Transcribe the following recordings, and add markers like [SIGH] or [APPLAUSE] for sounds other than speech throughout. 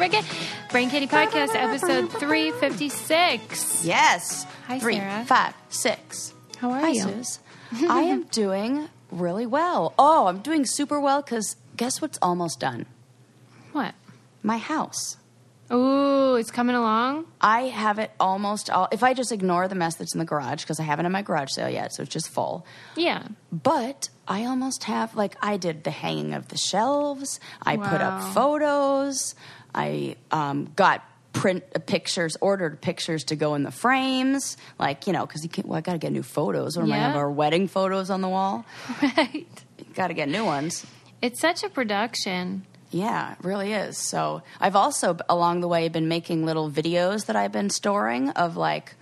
Mondays are here again. Brain Candy Podcast, episode 356. Yes. Hi, Three, Sarah. five, six. How are Hi, you? I am [LAUGHS] doing really well. Oh, I'm doing super well because guess what's almost done? What? My house. Ooh, it's coming along. I have it almost all. If I just ignore the mess that's in the garage, because I haven't had my garage sale yet, so it's just full. Yeah. But I almost have, like, I did the hanging of the shelves. I put up photos. I um, got print uh, pictures, ordered pictures to go in the frames. Like, you know, because you can't, well, I got to get new photos. Or am I have our wedding photos on the wall? [LAUGHS] Right. Got to get new ones. It's such a production. Yeah, it really is. So I've also along the way been making little videos that I've been storing of like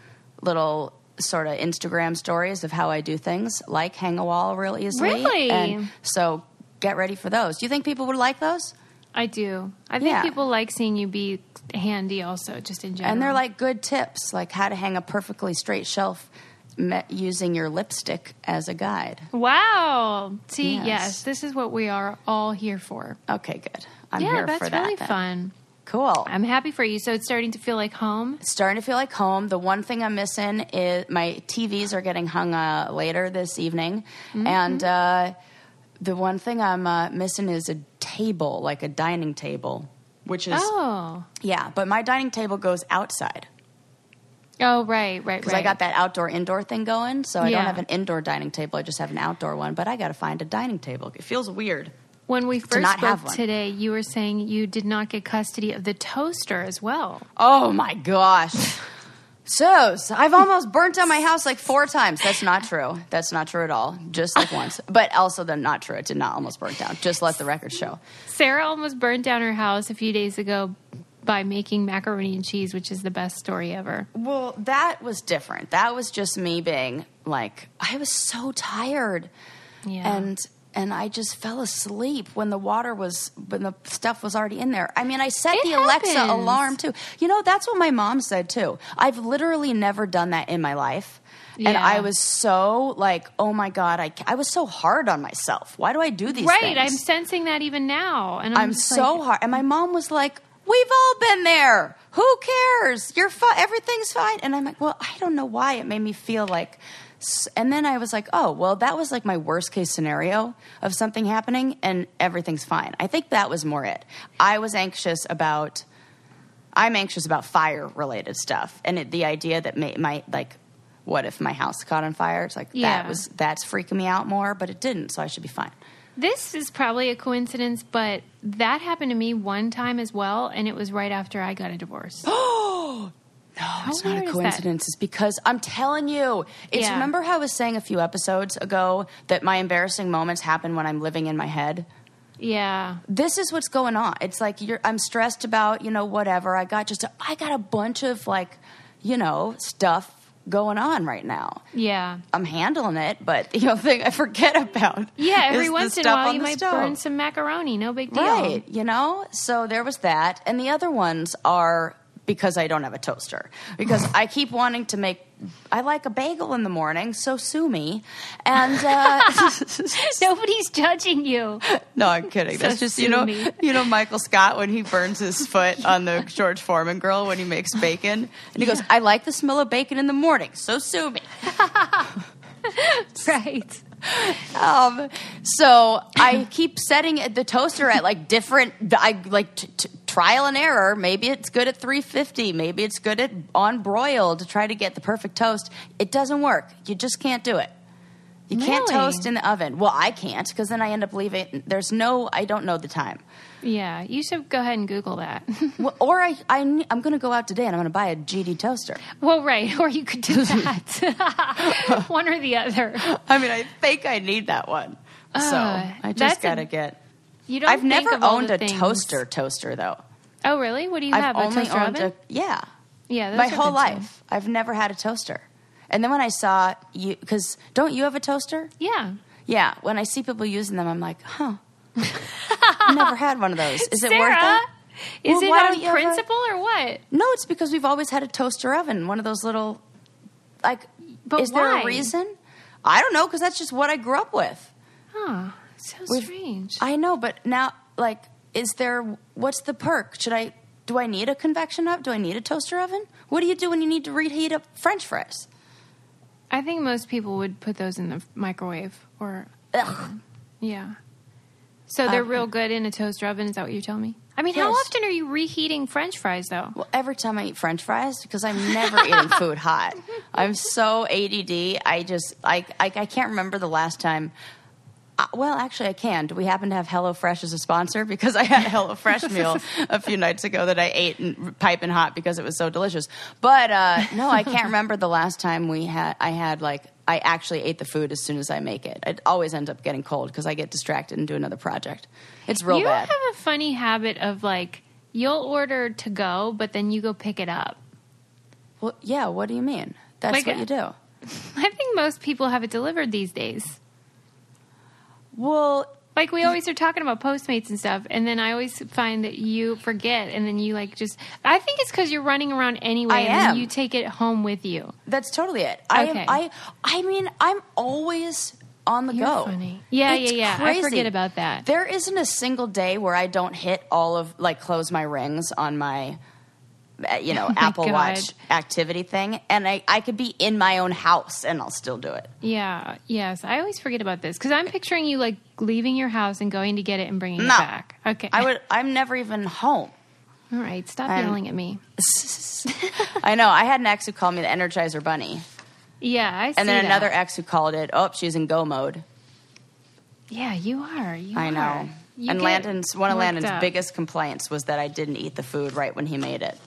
little sort of Instagram stories of how I do things, like hang a wall real easily. Really? And so get ready for those. Do you think people would like those? I do. I think Yeah. people like seeing you be handy also, just in general. And they're like good tips, like how to hang a perfectly straight shelf me- using your lipstick as a guide. wow. See, yes. Yes. this is what we are all here for. Okay, good. I'm yeah, here that's for that. really then. fun. Cool. I'm happy for you. So it's starting to feel like home. Starting to feel like home. The one thing I'm missing is my TVs are getting hung uh, later this evening, Mm-hmm. and uh, the one thing I'm uh, missing is a table, like a dining table, which is Oh. yeah. But my dining table goes outside Oh, right, right, right. because right. I got that outdoor indoor thing going. So I Yeah. don't have an indoor dining table. I just have an outdoor one. But I got to find a dining table. It feels weird. When we first not have spoke one. today, you were saying you did not get custody of the toaster as well. Oh my gosh. [LAUGHS] So, so I've almost burnt down my house like four times. That's not true. That's not true at all. Just like once. But also then not true. It did not almost burn down. Just let the record show. Sarah almost burned down her house a few days ago by making macaroni and cheese, which is the best story ever. Well, that was different. That was just me being like I was so tired. Yeah. And and I just fell asleep when the water was when the stuff was already in there. I mean, I set It the Alexa alarm too. You know, that's what my mom said too. I've literally never done that in my life. And I was so like, oh my god, I, I was so hard on myself. Why do I do these things? right, things? I'm sensing that even now, and I'm, I'm so like, hard. And my mom was like, "We've all been there. Who cares? You're fine. Everything's fine." And I'm like, "Well, I don't know why it made me feel like." And then I was like, "Oh, well, that was like my worst case scenario of something happening, and everything's fine." I think that was more it. I was anxious about. I'm anxious about fire related stuff, and it, the idea that may, my like. What if my house caught on fire? It's like Yeah. that was that's freaking me out more, but it didn't, so I should be fine. This is probably a coincidence, but that happened to me one time as well, and it was right after I got a divorce. [GASPS] [GASPS] [GASPS] No, it's not a coincidence. It's because I'm telling you. It's Yeah. remember how I was saying a few episodes ago that my embarrassing moments happen when I'm living in my head. yeah. This is what's going on. It's like you're, I'm stressed about you know whatever. I got just a, I got a bunch of like you know stuff going on right now. Yeah. I'm handling it, but [LAUGHS] the other thing I forget about. Yeah, every once in a while you might stove. burn some macaroni. No big deal. Right, you know? So there was that. And the other ones are because I don't have a toaster. Because I keep wanting to make, I like a bagel in the morning, so sue me. And, uh, [LAUGHS] Nobody's judging you. no, I'm kidding. That's So just, you know, me. you know, Michael Scott when he burns his foot on the George Foreman grill when he makes bacon. And he goes, I like the smell of bacon in the morning, so sue me. [LAUGHS] Right. Um, so I keep setting the toaster at like different, I like t- t- trial and error. Maybe it's good at 350. Maybe it's good at on broil to try to get the perfect toast. It doesn't work. You just can't do it. You can't Really? toast in the oven. Well, I can't because then I end up leaving. There's no, I don't know the time. Yeah. You should go ahead and Google that. [LAUGHS] Well, or I, I, am going to go out today and I'm going to buy a GD toaster. well, right. [LAUGHS] Or you could do that. [LAUGHS] One or the other. I mean, I think I need that one. So Uh, I that's just a- got to get. You don't I've think never of all owned the a things- toaster toaster though. Oh, really? What do you I've have? only a toaster owned oven? a yeah. yeah, those My are whole good, too. life, I've never had a toaster. And then when I saw you, because don't you have a toaster? Yeah. Yeah. When I see people using them, I'm like, huh. I've [LAUGHS] never had one of those. Is it worth Sarah, it? Is Well, it why on have a- principle or what? No, it's because we've always had a toaster oven. One of those little, like, But is there a reason? I don't know because that's just what I grew up with. Huh. So We've- strange. I know, but now, like, is there? What's the perk? Should I? Do I need a convection oven? Do I need a toaster oven? What do you do when you need to reheat up French fries? I think most people would put those in the microwave or Ugh. yeah. So they're real good in a toaster oven. Is that what you're telling me? I mean, how Yes. often are you reheating French fries though? Well, every time I eat French fries, because I'm never eating food hot. [LAUGHS] I'm so ADD. I just I I, I can't remember the last time. Uh, well, actually, I can. Do we happen to have HelloFresh as a sponsor? Because I had a HelloFresh [LAUGHS] meal a few nights ago that I ate in, piping hot because it was so delicious. But uh, no, I can't remember the last time we had. I had like I actually ate the food as soon as I make it. It always ends up getting cold because I get distracted and do another project. It's real you bad. You have a funny habit of like you'll order to go, but then you go pick it up. well, yeah. What do you mean? That's Like, what you do. [LAUGHS] I think most people have it delivered these days. Well, Like we always are talking about Postmates and stuff, and then I always find that you forget, and then you like just. I think it's because you're running around anyway, I and then am. you take it home with you. That's totally it. I Okay. am, I I mean I'm always on the You're go. funny. Yeah, It's yeah, yeah. I forget about that. There isn't a single day where I don't hit all of like close my rings on my Uh, you know [LAUGHS] Oh Apple God. Watch activity thing, and I I could be in my own house and I'll still do it. Yeah, yes. I always forget about this because I'm picturing you like leaving your house and going to get it and bringing No. it back. Okay. I would. I'm never even home. All right. Stop I'm- yelling at me. [LAUGHS] I know. I had an ex who called me the Energizer Bunny, Yeah, I see and then that. another ex who called it. Oh, she's in go mode. Yeah, you are. You I know. are. You and Landon's one of Landon's up. biggest complaints was that I didn't eat the food right when he made it.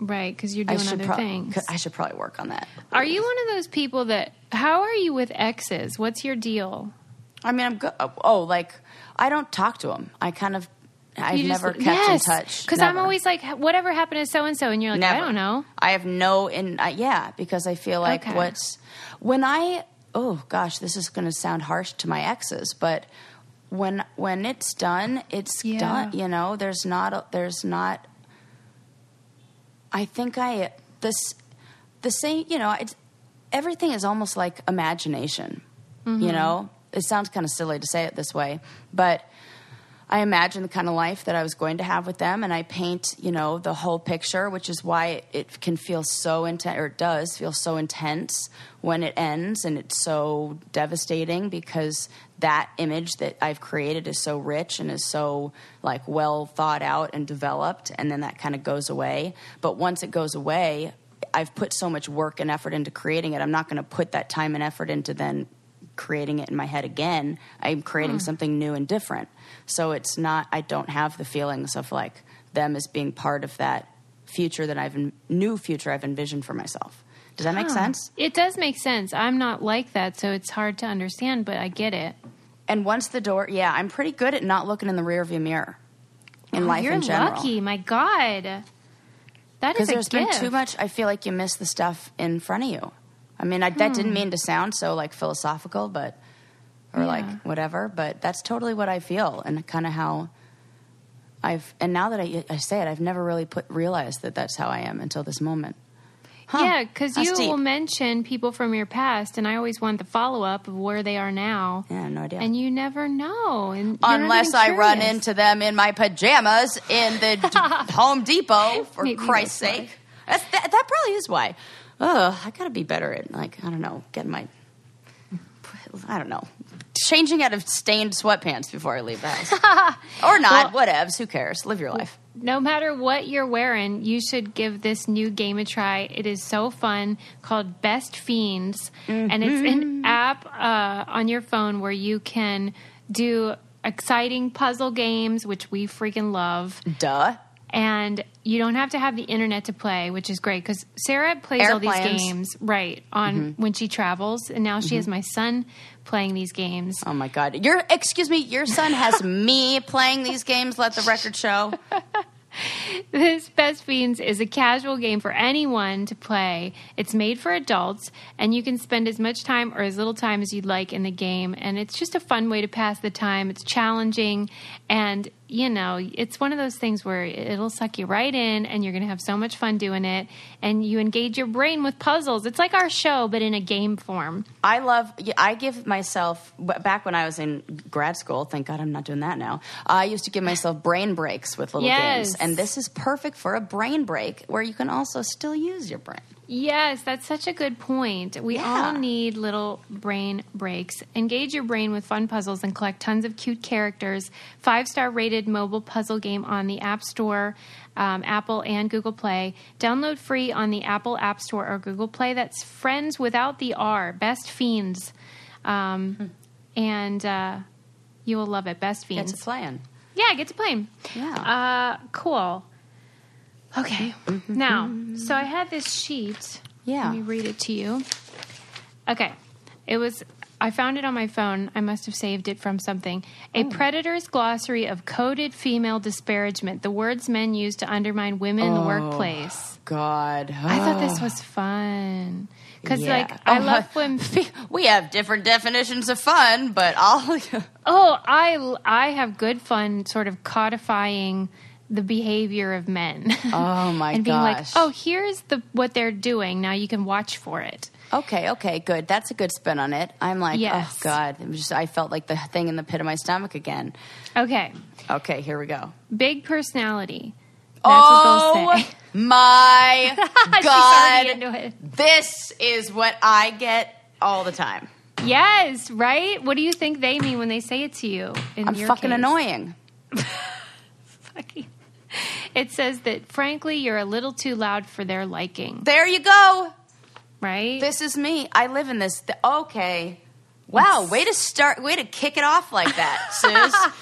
Right because you're doing other prob- things. I should probably work on that. Are you one of those people that? How are you with exes? What's your deal? I mean, I'm good. Oh, like I don't talk to him. I kind of, I've just- never kept yes, in touch. Because I'm always like, whatever happened to so and so, and you're like, I don't know. I have no in. Uh, yeah, because I feel like Okay. what's when I. Oh gosh, this is going to sound harsh to my exes, but when when it's done, it's Yeah. done. You know, there's not. A, there's not. I think I this the same. You know, it's everything is almost like imagination. Mm-hmm. You know, it sounds kind of silly to say it this way, but I imagine the kind of life that I was going to have with them, and I paint, you know, the whole picture, which is why it, can feel so intense, or it does feel so intense when it ends, and it's so devastating because that image that I've created is so rich and is so like well thought out and developed, and then that kind of goes away. But once it goes away, I've put so much work and effort into creating it. I'm not going to put that time and effort into then creating it in my head again. I'm creating mm. something new and different. So it's not, I don't have the feelings of like them as being part of that future that I've, new future I've envisioned for myself. Does that make Huh. sense? It does make sense. I'm not like that, so it's hard to understand, but I get it. And once the door, yeah, I'm pretty good at not looking in the rearview mirror in Oh, life you're in general. lucky. My God. That is Because there's been too much, I feel like you miss the stuff in front of you. I mean, I, that Hmm. didn't mean to sound so like philosophical, but, or Yeah. like whatever, but that's totally what I feel and kind of how I've, and now that I, I say it, I've never really put, realized that that's how I am until this moment. Huh, Yeah, because you deep. will mention people from your past, and I always want the follow up of where they are now. Yeah, no idea. And you never know. Unless I run into them in my pajamas in the d- [LAUGHS] Home Depot, for Maybe Christ's sake. That's, that, that probably is why. Ugh, I gotta be better at, like, I don't know, getting my, I don't know, changing out of stained sweatpants before I leave the house. [LAUGHS] or not, whatevs, who cares? Live your life. No matter what you're wearing, you should give this new game a try. It is so fun, called Best Fiends, and it's Mm-hmm. an app uh, on your phone where you can do exciting puzzle games, which we freaking love. Duh. And you don't have to have the internet to play, which is great because Sarah plays all these games right on mm-hmm. when she travels, and now she mm-hmm. has my son playing these games. Oh my God. Your, excuse me, your son has [LAUGHS] me playing these games, let the record show. [LAUGHS] This Best Fiends is a casual game for anyone to play. It's made for adults, and you can spend as much time or as little time as you'd like in the game. And it's just a fun way to pass the time. It's challenging, and you know, it's one of those things where it'll suck you right in and you're going to have so much fun doing it. And you engage your brain with puzzles. It's like our show, but in a game form. I love. I give myself back when I was in grad school. Thank God I'm not doing that now. I used to give myself brain breaks with little Yes. games, and this is perfect for a brain break where you can also still use your brain. Yes, that's such a good point. We Yeah. all need little brain breaks. Engage your brain with fun puzzles and collect tons of cute characters. Five star rated mobile puzzle game on the App Store, um, Apple, and Google Play. Download free on the Apple App Store or Google Play. That's Friends without the R, Best Fiends. Um, and uh, you will love it. Best Get Fiends. to playing. Yeah, get to play. Yeah. Uh, cool. Okay. Mm-hmm. Now, mm-hmm. so I had this sheet. Yeah. Let me read it to you. Okay. It was, I found it on my phone. I must have saved it from something. A oh. predator's glossary of coded female disparagement, the words men use to undermine women in the oh, workplace. God, I thought this was fun. Because, Yeah. like, oh, I Oh, love [LAUGHS] when. we have different definitions of fun, but I'll. [LAUGHS] Oh, I I have good fun sort of codifying the behavior of men. Oh, [LAUGHS] my and being like, oh, here's the what they're doing. Now you can watch for it. Okay, okay, good. That's a good spin on it. I'm like, oh, Yes. oh God, it was just I felt like the thing in the pit of my stomach again. Okay, Okay, here we go. big personality. That's oh what they'll oh say. [LAUGHS] my [LAUGHS] God, already into it. this is what I get all the time. Yes, right. What do you think they mean when they say it to you? In I'm fucking case? annoying. Fucking- [LAUGHS] It says that frankly you're a little too loud for their liking, There you go. right? This is me. I live in this. Th- okay. Wow, way to start, way to kick it off like that, [LAUGHS] Suze.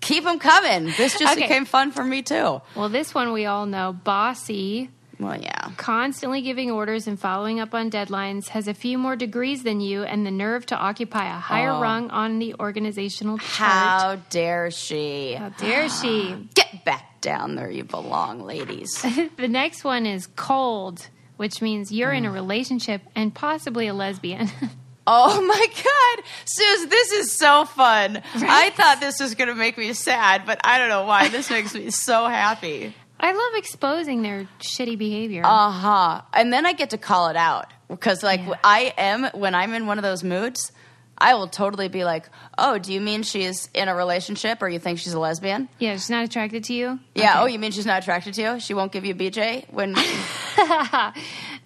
Keep them coming. This just Okay. became fun for me too. well, this one we all know. Bossy, Well, yeah. constantly giving orders and following up on deadlines, has a few more degrees than you and the nerve to occupy a higher Oh. rung on the organizational chart. How dare she? How dare she? [SIGHS] Get back down there, you belong, ladies. [LAUGHS] the next one is cold, which means you're in a mm. relationship and possibly a lesbian. [LAUGHS] oh my God, Suze, this is so fun. I thought this was going to make me sad, but I don't know why. This makes me so happy. I love exposing their shitty behavior. Uh huh. And then I get to call it out because, like, Yeah. I am when I'm in one of those moods. I will totally be like, "Oh, do you mean she's in a relationship, or you think she's a lesbian?" yeah, she's not attracted to you. Yeah. Okay. Oh, you mean she's not attracted to you? She won't give you a BJ when. [LAUGHS]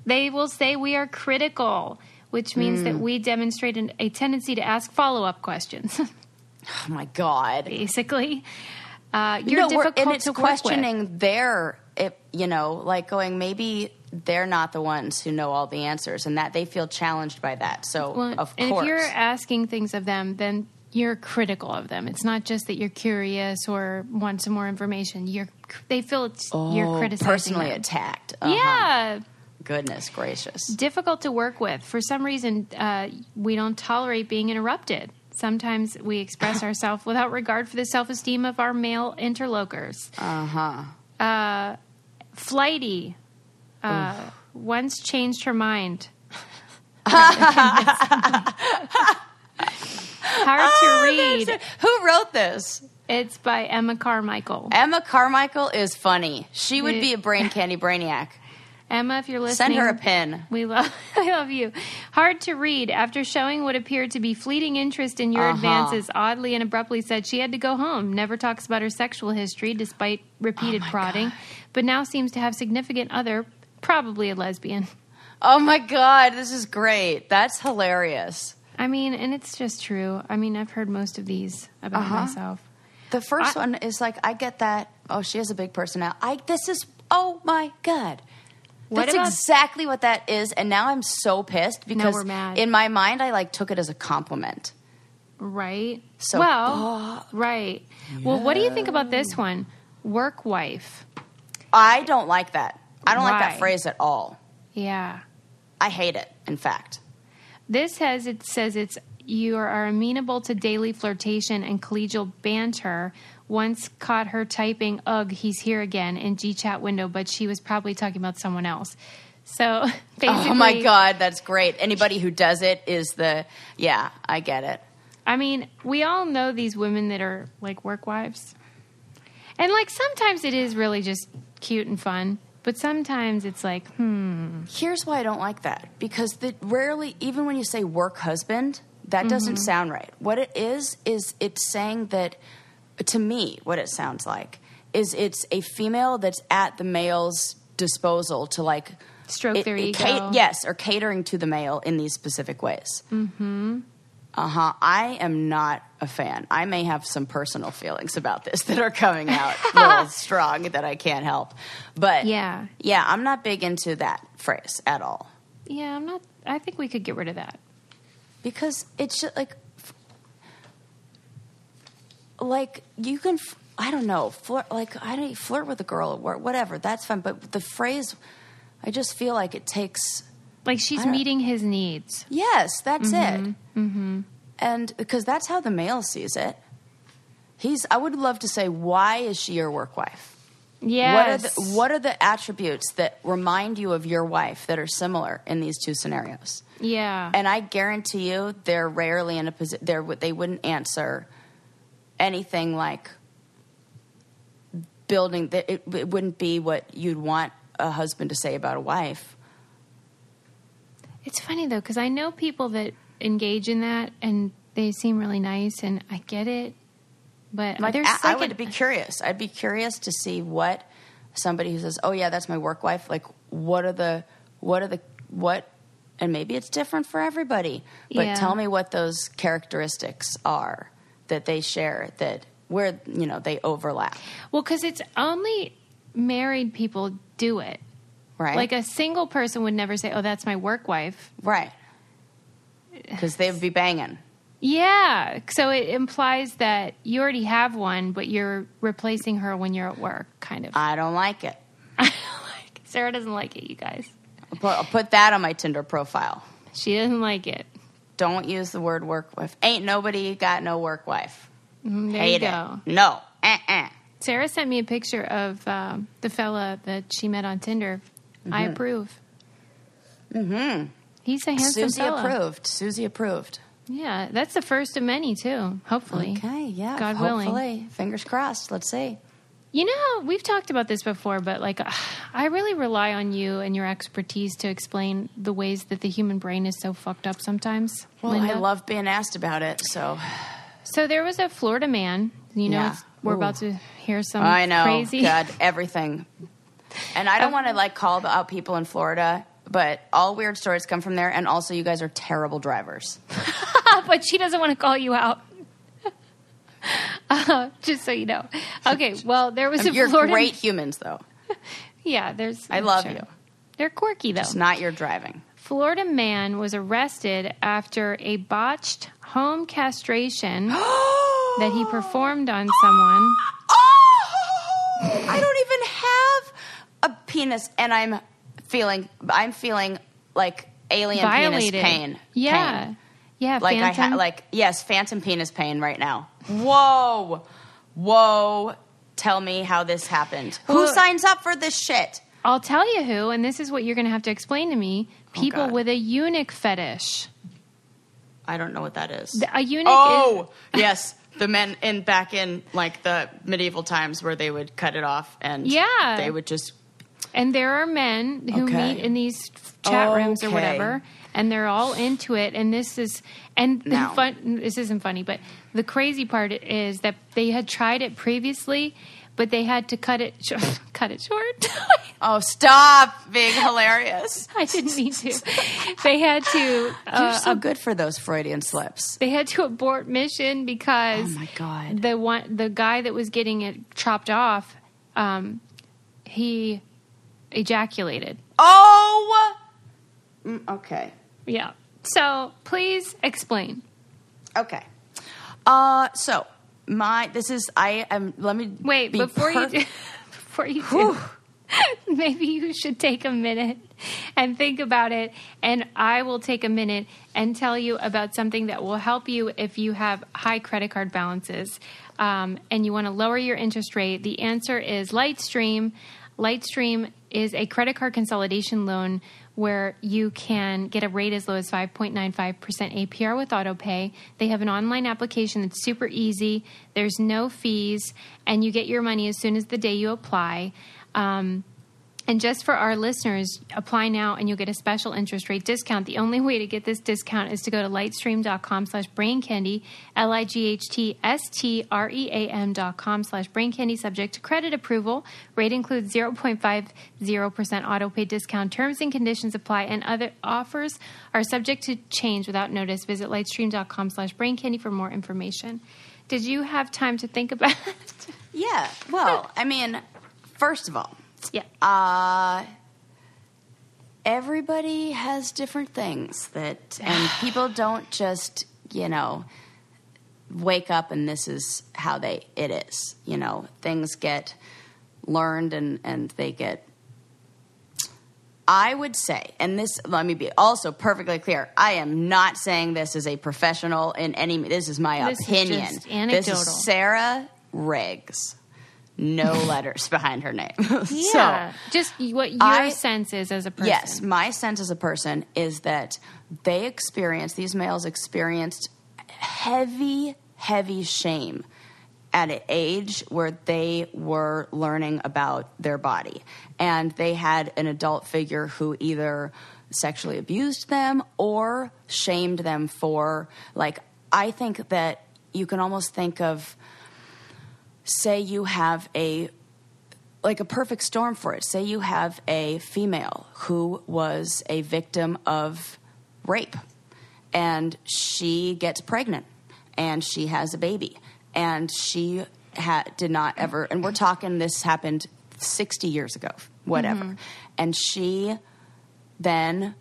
They will say we are critical, which means Hmm. that we demonstrate an, a tendency to ask follow up questions. [LAUGHS] oh my God. basically, uh, you're no, difficult and it's questioning their, it, you know, like going maybe they're not the ones who know all the answers, and that they feel challenged by that. So with. Well, of and course, if you're asking things of them, then you're critical of them. It's not just that you're curious or want some more information. You're they feel it's you're Oh, criticizing personally them. attacked. Uh-huh. Yeah, Goodness gracious. difficult to work with. For some reason, uh, we don't tolerate being interrupted. Sometimes we express ourselves without regard for the self esteem of our male interlocutors. Uh huh. Uh, flighty. Uh, once changed her mind. [LAUGHS] Hard to read. Who wrote this? It's by Emma Carmichael. Emma Carmichael is funny. She would be a brain candy brainiac. Emma, if you're listening, Send her a pin. We love, [LAUGHS] I love you. Hard to read. After showing what appeared to be fleeting interest in your Uh-huh. advances, oddly and abruptly said she had to go home. Never talks about her sexual history despite repeated Oh prodding, God. but now seems to have significant other, probably a lesbian. Oh my god, this is great. That's hilarious. I mean, and it's just true. I mean, I've heard most of these about Uh-huh. myself. The first I- one is like I get that. Oh, she has a big personality. I this is oh my god. What That's about- exactly what that is, and now I'm so pissed because in my mind I like took it as a compliment. Right? So- well, oh. right. Well, what do you think about this one? Work wife. I don't like that. I don't like that phrase at all. Yeah. I hate it. In fact, This has it says it's you are amenable to daily flirtation and collegial banter. Once caught her typing "Ugh, he's here again" in GChat window, but she was probably talking about someone else. So basically, [LAUGHS] oh my god, that's great. Anybody who does it is the yeah. I get it. I mean, we all know these women that are like work wives. And like sometimes it is really just cute and fun, but sometimes it's like, hmm. Here's why I don't like that because the, rarely, even when you say work husband, that doesn't sound right. What it is is it's saying that to me, what it sounds like is it's a female that's at the male's disposal to like Stroke their ego. ca- yes, or catering to the male in these specific ways. Mm-hmm. Uh huh. I am not a fan. I may have some personal feelings about this [LAUGHS] that are coming out [LAUGHS] a little strong that I can't help. But Yeah. yeah, I'm not big into that phrase at all Yeah, I'm not. I think we could get rid of that. because it's just like, like you can. f- I don't know. Flirt like I don't flirt with a girl or whatever. That's fine. But the phrase, I just feel like it takes. Like she's meeting his needs. Yes, that's it. Mm-hmm. And because that's how the male sees it. He's. I would love to say, why is she your work wife? Yes. What are the What are the attributes that remind you of your wife that are similar in these two scenarios? yeah. And I guarantee you, they're rarely in a position. They wouldn't answer anything like building. That it, it wouldn't be what you'd want a husband to say about a wife. It's funny though because I know people that engage in that and they seem really nice and I get it, but Like, there's I, I would be curious. I'd be curious to see what somebody who says, "Oh yeah, that's my work wife." Like, what are the what are the what? And maybe it's different for everybody. But Yeah. tell me what those characteristics are that they share that where you know they overlap, well because it's only married people do it. right? Like a single person would never say, "Oh, that's my work wife." right. Because they would be banging. Yeah, so it implies that you already have one, but you're replacing her when you're at work, kind of. I don't like it. [LAUGHS] like, Sarah doesn't like it, you guys. I'll put, I'll put that on my Tinder profile. She doesn't like it. Don't use the word work wife. Ain't nobody got no work wife. Mm, There Hate you go. it. No. Uh-uh. Sarah sent me a picture of um, the fella that she met on Tinder. I approve. Mm-hmm. He's a handsome Susie fella. approved. Susie approved. Yeah, that's the first of many too. Hopefully. Okay, yeah. God hopefully. willing. Fingers crossed. Let's see. You know, we've talked about this before, but like, [SIGHS] I really rely on you and your expertise to explain the ways that the human brain is so fucked up sometimes. Well, I love being asked about it, so So there was a Florida man. You know, Yeah. we're Ooh. about to hear some I know. crazy. [LAUGHS] God, everything. And I don't want to like call out people in Florida, but all weird stories come from there. And also, you guys are terrible drivers. [LAUGHS] but she doesn't want to call you out. [LAUGHS] uh, [LAUGHS] just so you know. Okay, [LAUGHS] well, there was a You're Florida. great humans, though. [LAUGHS] Yeah, there's. I love sure. you. They're quirky though. It's not your driving. Florida man was arrested after a botched home castration [GASPS] that he performed on someone. Oh, I don't even have a penis, and I'm feeling. I'm feeling like alien Violated. penis pain. Yeah. Pain. Yeah, Like I phantom. ha- like yes, phantom penis pain right now. Whoa, whoa! Tell me how this happened. Who signs up for this shit? I'll tell you who, and this is what you're going to have to explain to me. Oh, People God. with a eunuch fetish. I don't know what that is. The- A eunuch oh, yes, the men in back in like the medieval times where they would cut it off and Yeah. they would just and there are men who Okay. meet in these chat rooms or whatever, and they're all into it. And this is, and [LAUGHS] the Now. fun. This isn't funny, but the crazy part is that they had tried it previously, but they had to cut it, [LAUGHS] sh- cut it short. [LAUGHS] oh stop being hilarious. I didn't mean to. They had to. You're Uh, so good for those Freudian slips. they had to abort mission because Oh my God. the one the guy that was getting it chopped off um, he ejaculated Oh, Mm, okay, yeah so please explain okay. Uh, so my this is I am. Let me wait be before per- you do, before you do [LAUGHS] [LAUGHS] maybe you should take a minute and think about it and i will take a minute and tell you about something that will help you if you have high credit card balances um, and you want to lower your interest rate the answer is lightstream Lightstream is a credit card consolidation loan where you can get a rate as low as 5.95% APR with autopay. They have an online application that's super easy, there's no fees, and you get your money as soon as the day you apply. Um, and just for our listeners, apply now and you'll get a special interest rate discount. The only way to get this discount is to go to lightstream.com slash braincandy, L-I-G-H-T-S-T-R-E-A-M dot com slash braincandy, subject to credit approval. Rate includes 0.50% auto pay discount. Terms and conditions apply and other offers are subject to change without notice. Visit lightstream.com slash braincandy for more information. Did you have time to think about it? [LAUGHS] Yeah. Well, I mean, first of all, yeah. Uh, everybody has different things that, and [SIGHS] people don't just, you know, wake up and this is how they it is. You know, things get learned and and they get. I would say, and this let me be also perfectly clear. I am not saying this as a professional in any. This is my This is opinion. just anecdotal. This is Sarah Rice. No [LAUGHS] letters behind her name. [LAUGHS] Yeah. So, just what your I- sense is as a person. Yes, my sense as a person is that they experienced, these males experienced heavy, heavy shame at an age where they were learning about their body. And they had an adult figure who either sexually abused them or shamed them for, like, I think that you can almost think of, say, you have a like a perfect storm for it. Say you have a female who was a victim of rape and she gets pregnant and she has a baby and she ha- did not ever, and we're talking this happened 60 years ago, whatever. Mm-hmm. And she then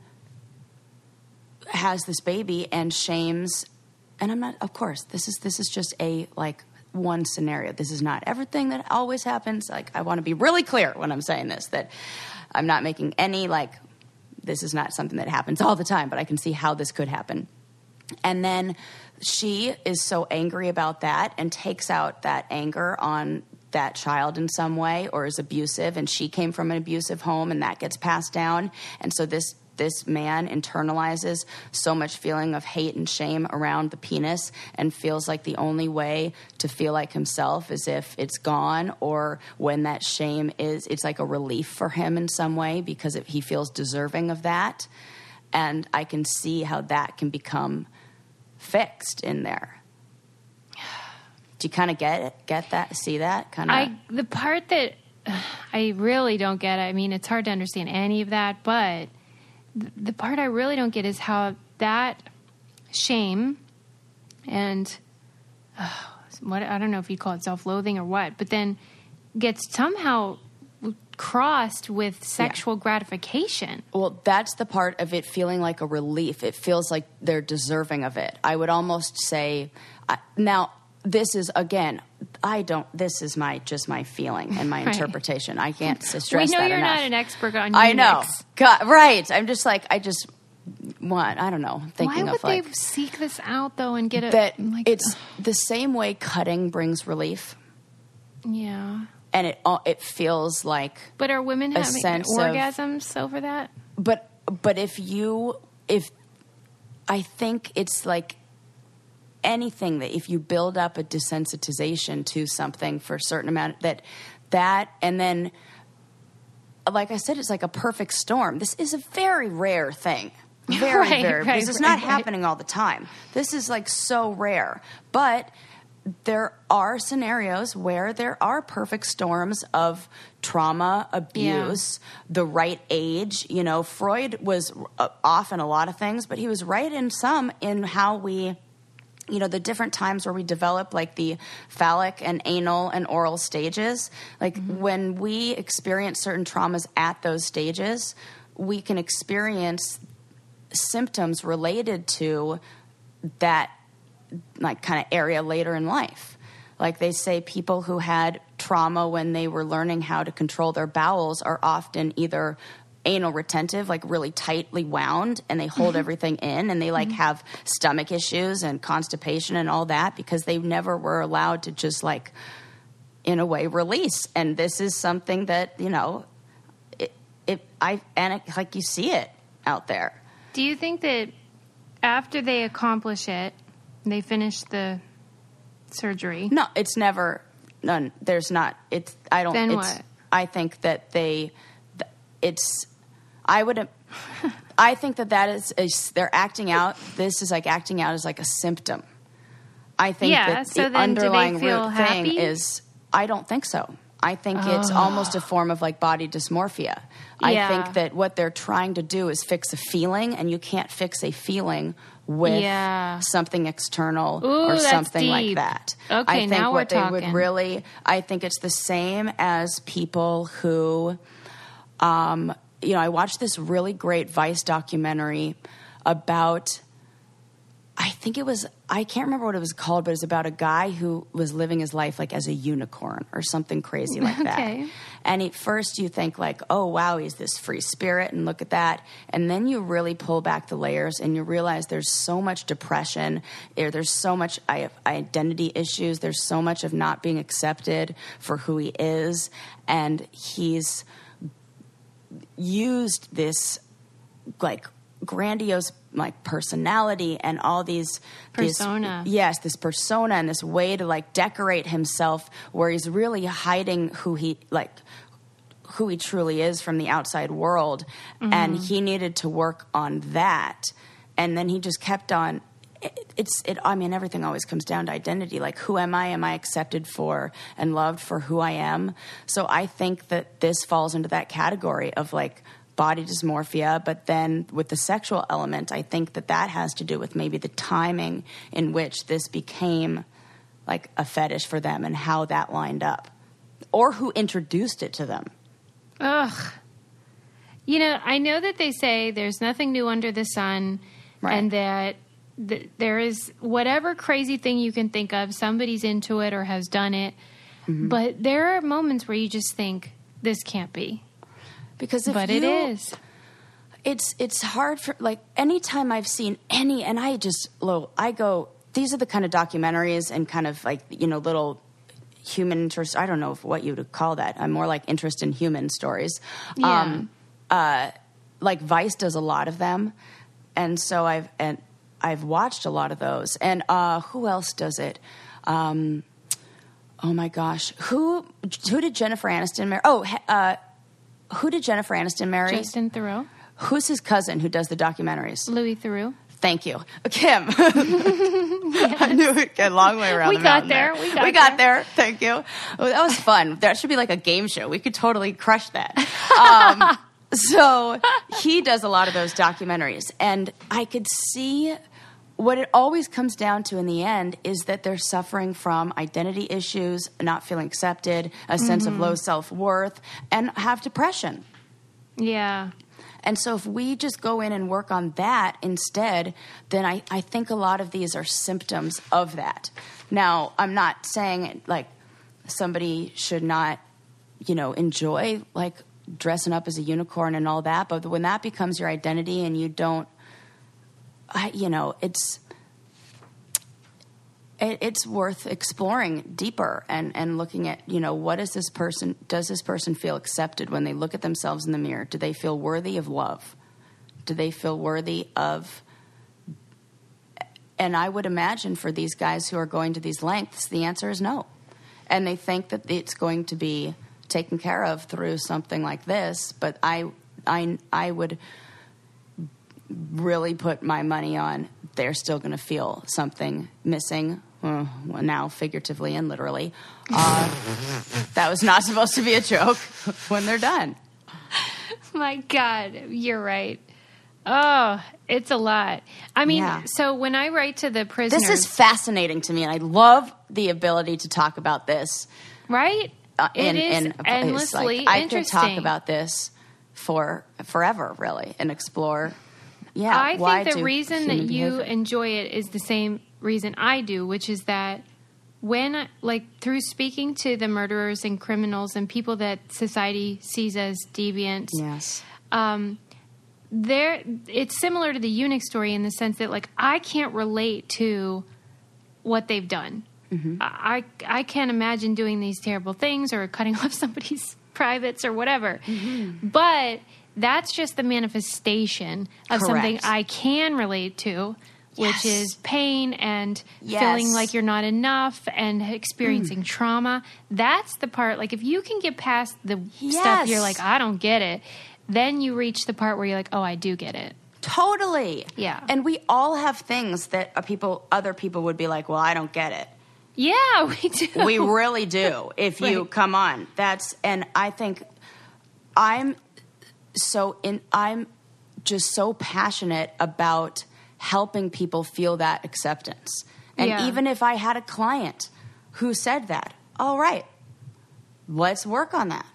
has this baby and shames and I'm not of course this is this is just a like one scenario. This is not everything that always happens. Like I want to be really clear when I'm saying this that I'm not making any like this is not something that happens all the time but I can see how this could happen. And then she is so angry about that and takes out that anger on that child in some way or is abusive and she came from an abusive home and that gets passed down. And so this this man internalizes so much feeling of hate and shame around the penis and feels like the only way to feel like himself is if it's gone or when that shame is it's like a relief for him in some way because he feels deserving of that. And i can see how that can become fixed in there. Do you kind of get it? Get that? See that? Kind of I the part that [SIGHS] I really don't get. I mean, it's hard to understand any of that, but the part I really don't get is how that shame and uh, what I don't know if you call it self-loathing or what, but then gets somehow crossed with sexual gratification. Well, that's the part of it feeling like a relief. It feels like they're deserving of it. I would almost say I now this is again I don't this is my just my feeling and my [LAUGHS] Right. interpretation. I can't stress we know you're enough. not an expert on I know. God, right. I'm just like I just want I don't know, Why would of like they seek this out though and get it? that like, it's the same way cutting brings relief yeah. and it it feels like But are women having sense of- orgasms over that? but but if you if i think it's like anything that if you build up a desensitization to something for a certain amount that that and then like i said it's like a perfect storm. This is a very rare thing. [LAUGHS] Very Right, very. right, because it's not right, right. happening all the time. This is like so rare. But there are scenarios where there are perfect storms of trauma, abuse, the right age. You know, Freud was uh, off in a lot of things, but he was right in some in how we you know the different times where we develop like the phallic and anal and oral stages like mm-hmm. when we experience certain traumas at those stages we can experience symptoms related to that like kind of area later in life. Like they say, people who had trauma when they were learning how to control their bowels are often either anal retentive, like really tightly wound, and they hold mm-hmm. everything in, and they like mm-hmm. have stomach issues and constipation and all that because they never were allowed to just like in a way release and this is something that you know it, it i and it, like you see it out there Do you think that after they accomplish it, they finish the surgery? no it's never none there's not it's i don't Then it's, what? i think that they it's i would [LAUGHS] i think that that is, is they're acting out this is like acting out as like a symptom i think Yeah, that so the then do they underlying root happy? thing is i don't think so i think it's almost a form of like body dysmorphia i Yeah. think that what they're trying to do is fix a feeling and you can't fix a feeling with Yeah. something external Ooh, or something like that Okay, i think now what we're they would talking. really i think it's the same as people who um, you know i watched this really great vice documentary about i think it was i can't remember what it was called but it was about a guy who was living his life like as a unicorn or something crazy like that. Okay. and at first you think like oh wow he's this free spirit and look at that. And then you really pull back the layers and you realize there's so much depression there's so much identity issues there's so much of not being accepted for who he is. And he's used this like grandiose like personality and all these these- Persona. yes this persona and this way to like decorate himself where he's really hiding who he like who he truly is from the outside world. And mm-hmm. he needed to work on that. And then he just kept on it- it's it i mean everything always comes down to identity like who am i am i accepted for and loved for who i am so i think that this falls into that category of like body dysmorphia but then with the sexual element i think that that has to do with maybe the timing in which this became like a fetish for them and how that lined up or who introduced it to them Ugh. You know, I know that they say there's nothing new under the sun, Right. and that th- there is whatever crazy thing you can think of, somebody's into it or has done it. Mm-hmm. But there are moments where you just think, this can't be. because But it you- is. it's it's hard for like anytime I've seen any and I just lo I go these are the kind of documentaries and kind of like you know little human interest I don't know what you would call that I'm more like interest in human stories Yeah. uh, like Vice does a lot of them and so I've and I've watched a lot of those and uh, who else does it um, oh my gosh who who did Jennifer Aniston marry oh uh, who did Jennifer Aniston marry Justin Theroux, Who's his cousin who does the documentaries? Louis Theroux. Thank you, Kim. [LAUGHS] I knew it a long way around. We the got mountain there. We got there. Thank you. Oh, that was fun. That should be like a game show. We could totally crush that. Um, [LAUGHS] so he does a lot of those documentaries, and I could see what it always comes down to in the end is that they're suffering from identity issues, not feeling accepted, a sense of mm-hmm. low self worth, and have depression. Yeah. And so if we just go in and work on that instead, then I, I think a lot of these are symptoms of that. Now, I'm not saying like somebody should not, you know, enjoy like dressing up as a unicorn and all that, but when that becomes your identity and you don't you know, it's it, it's worth exploring deeper and, and looking at you know what is this person does this person feel accepted when they look at themselves in the mirror? Do they feel worthy of love? Do they feel worthy of and i would imagine for these guys who are going to these lengths the answer is no. And they think that it's going to be taken care of through something like this but i i i would really put my money on they're still going to feel something missing uh, well, now figuratively and literally uh, that was not supposed to be a joke [LAUGHS] when they're done My God, you're right. Oh, it's a lot. I mean, Yeah. so when I write to the prisoners, this is fascinating to me and i love the ability to talk about this right? Uh, it in, is in endlessly like, i could talk about this for forever really and explore. Yeah I why think the reason that human you enjoy it is the same reason I do, which is that when, I- like, through speaking to the murderers and criminals and people that society sees as deviants, yes. um, there it's similar to the eunuch story in the sense that like I can't relate to what they've done. I I can't imagine doing these terrible things or cutting [LAUGHS] off somebody's privates or whatever. Mm-hmm. But that's just the manifestation of something I can relate to, which Yes. is pain and Yes. feeling like you're not enough and experiencing mm. trauma. That's the part. Like if you can get past the stuff, you're like, I don't get it. Then you reach the part where you're like, oh, I do get it. Totally. Yeah. And we all have things that people, other people would be like, well, I don't get it. Yeah, we do. We really do. If you Right. come on, that's and I think I'm so in. I'm just so passionate about helping people feel that acceptance. And Yeah. even if I had a client who said that, all right, let's work on that.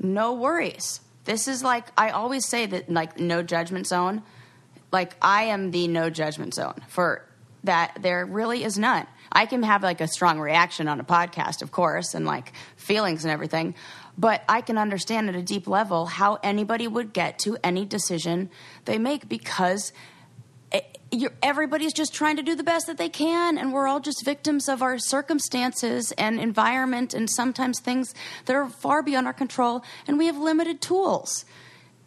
No worries. This is like I always say that like no judgment zone. Like I am the no judgment zone for that there really is none. I can have like a strong reaction on a podcast, of course, and like feelings and everything, but I can understand at a deep level how anybody would get to any decision they make because it- you're, everybody's just trying to do the best that they can, and we're all just victims of our circumstances and environment, and sometimes things that are far beyond our control, and we have limited tools.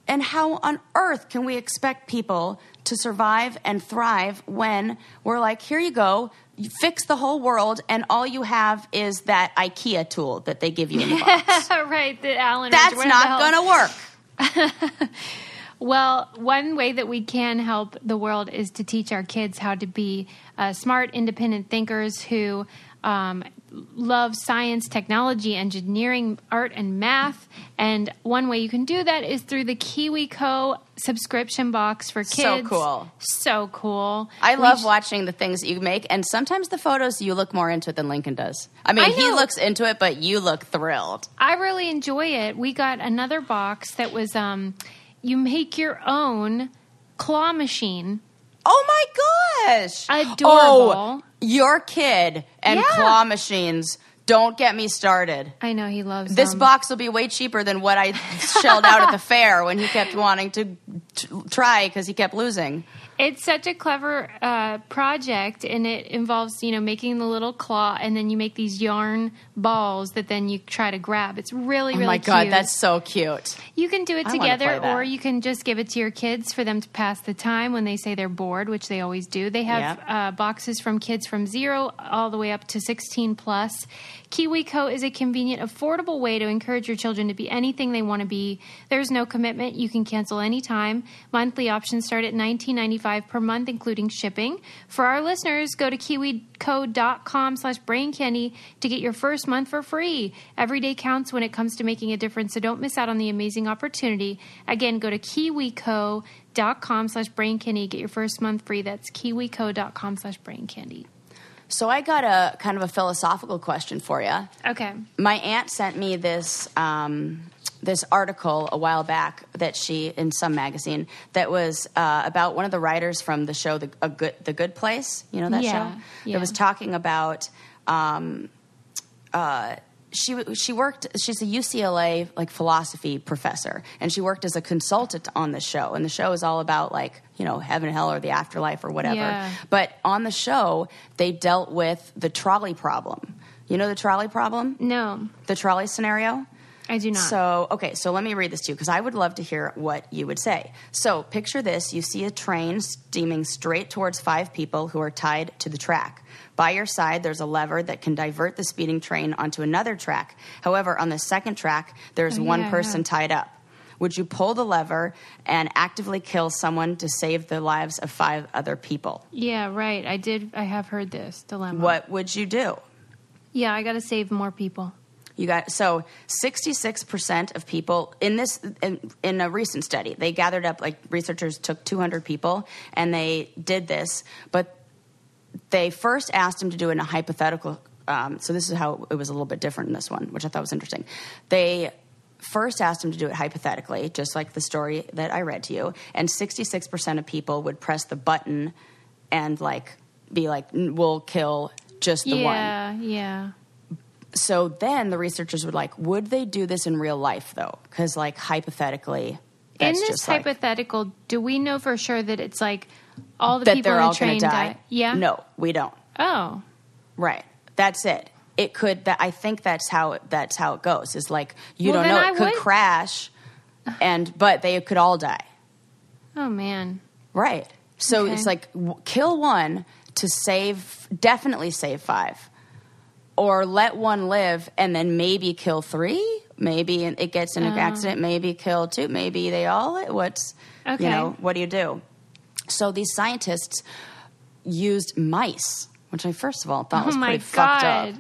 And how on earth can we expect people to survive and thrive when we're like, here you go, you fix the whole world, and all you have is that IKEA tool that they give you in the box? [LAUGHS] right, the Allen. That's not going to work. [LAUGHS] Well, one way that we can help the world is to teach our kids how to be uh, smart, independent thinkers who um, love science, technology, engineering, art, and math. And one way you can do that is through the KiwiCo subscription box for kids. So cool. So cool. I We love sh- watching the things that you make, and sometimes the photos you look more into it than Lincoln does. I mean, I he looks into it, but you look thrilled. I really enjoy it. We got another box that was um, you make your own claw machine. Oh my gosh! Adorable. Oh, your kid and Yeah. claw machines. Don't get me started. I know he loves This them. box will be way cheaper than what I shelled out at the [LAUGHS] fair when he kept wanting to t- try because he kept losing. It's such a clever uh, project, and it involves you know making the little claw, and then you make these yarn balls that then you try to grab. It's really really. Oh really my god, cute. that's so cute. you can do it I together, or you can just give it to your kids for them to pass the time when they say they're bored, which they always do. They have Yep. uh, boxes from kids from zero all the way up to sixteen plus. KiwiCo is a convenient, affordable way to encourage your children to be anything they want to be. There's no commitment; you can cancel anytime. Monthly options start at $19.95 per month, including shipping. For our listeners, go to kiwico.com slash brain candy to get your first month for free. Every day counts when it comes to making a difference, so don't miss out on the amazing opportunity. Again, go to kiwico.com slash brain candy. Get your first month free. That's kiwico.com slash brain candy. So I got a kind of a philosophical question for you. Okay. my aunt sent me this um, this article a while back that she in some magazine that was uh, about one of the writers from the show the a good the Good Place. You know that Yeah, show yeah. that was talking about. Um, uh, she she worked. She's a UCLA like philosophy professor, and she worked as a consultant on the show. And the show is all about like you know heaven, hell, or the afterlife, or whatever. Yeah. But on the show, they dealt with the trolley problem. You know the trolley problem, No, the trolley scenario. I do not. So, okay, so let me read this to you because I would love to hear what you would say. So, picture this you see a train steaming straight towards five people who are tied to the track. By your side, there's a lever that can divert the speeding train onto another track. However, on the second track, there's Oh, one yeah, person yeah. tied up. Would you pull the lever and actively kill someone to save the lives of five other people? yeah, right. I did. I have heard this dilemma. What would you do? Yeah, I got to save more people. You got so 66% of people in this in, in a recent study they gathered up like researchers took 200 people and they did this but they first asked him to do it in a hypothetical um, so this is how it was a little bit different in this one which I thought was interesting they first asked him to do it hypothetically just like the story that I read to you and 66% of people would press the button and like be like we'll kill just the one yeah, yeah. so then the researchers were like, would they do this in real life though? Because like hypothetically, in this just like, hypothetical, do we know for sure that it's like all the that people they're the all going to die. Yeah. No, we don't. Oh. Right. That's it. It could. That I think that's how it, that's how it goes. Is like you Well, don't know. I It could would- crash, [SIGHS] and but they could all die. Oh man. Right. So Okay. it's like w- kill one to save, definitely save five, or let one live and then maybe kill three. Maybe it gets in an Oh. accident. Maybe kill two. Maybe they all. What's Okay. you know? What do you do? So these scientists used mice, which I first of all thought Oh was pretty fucked up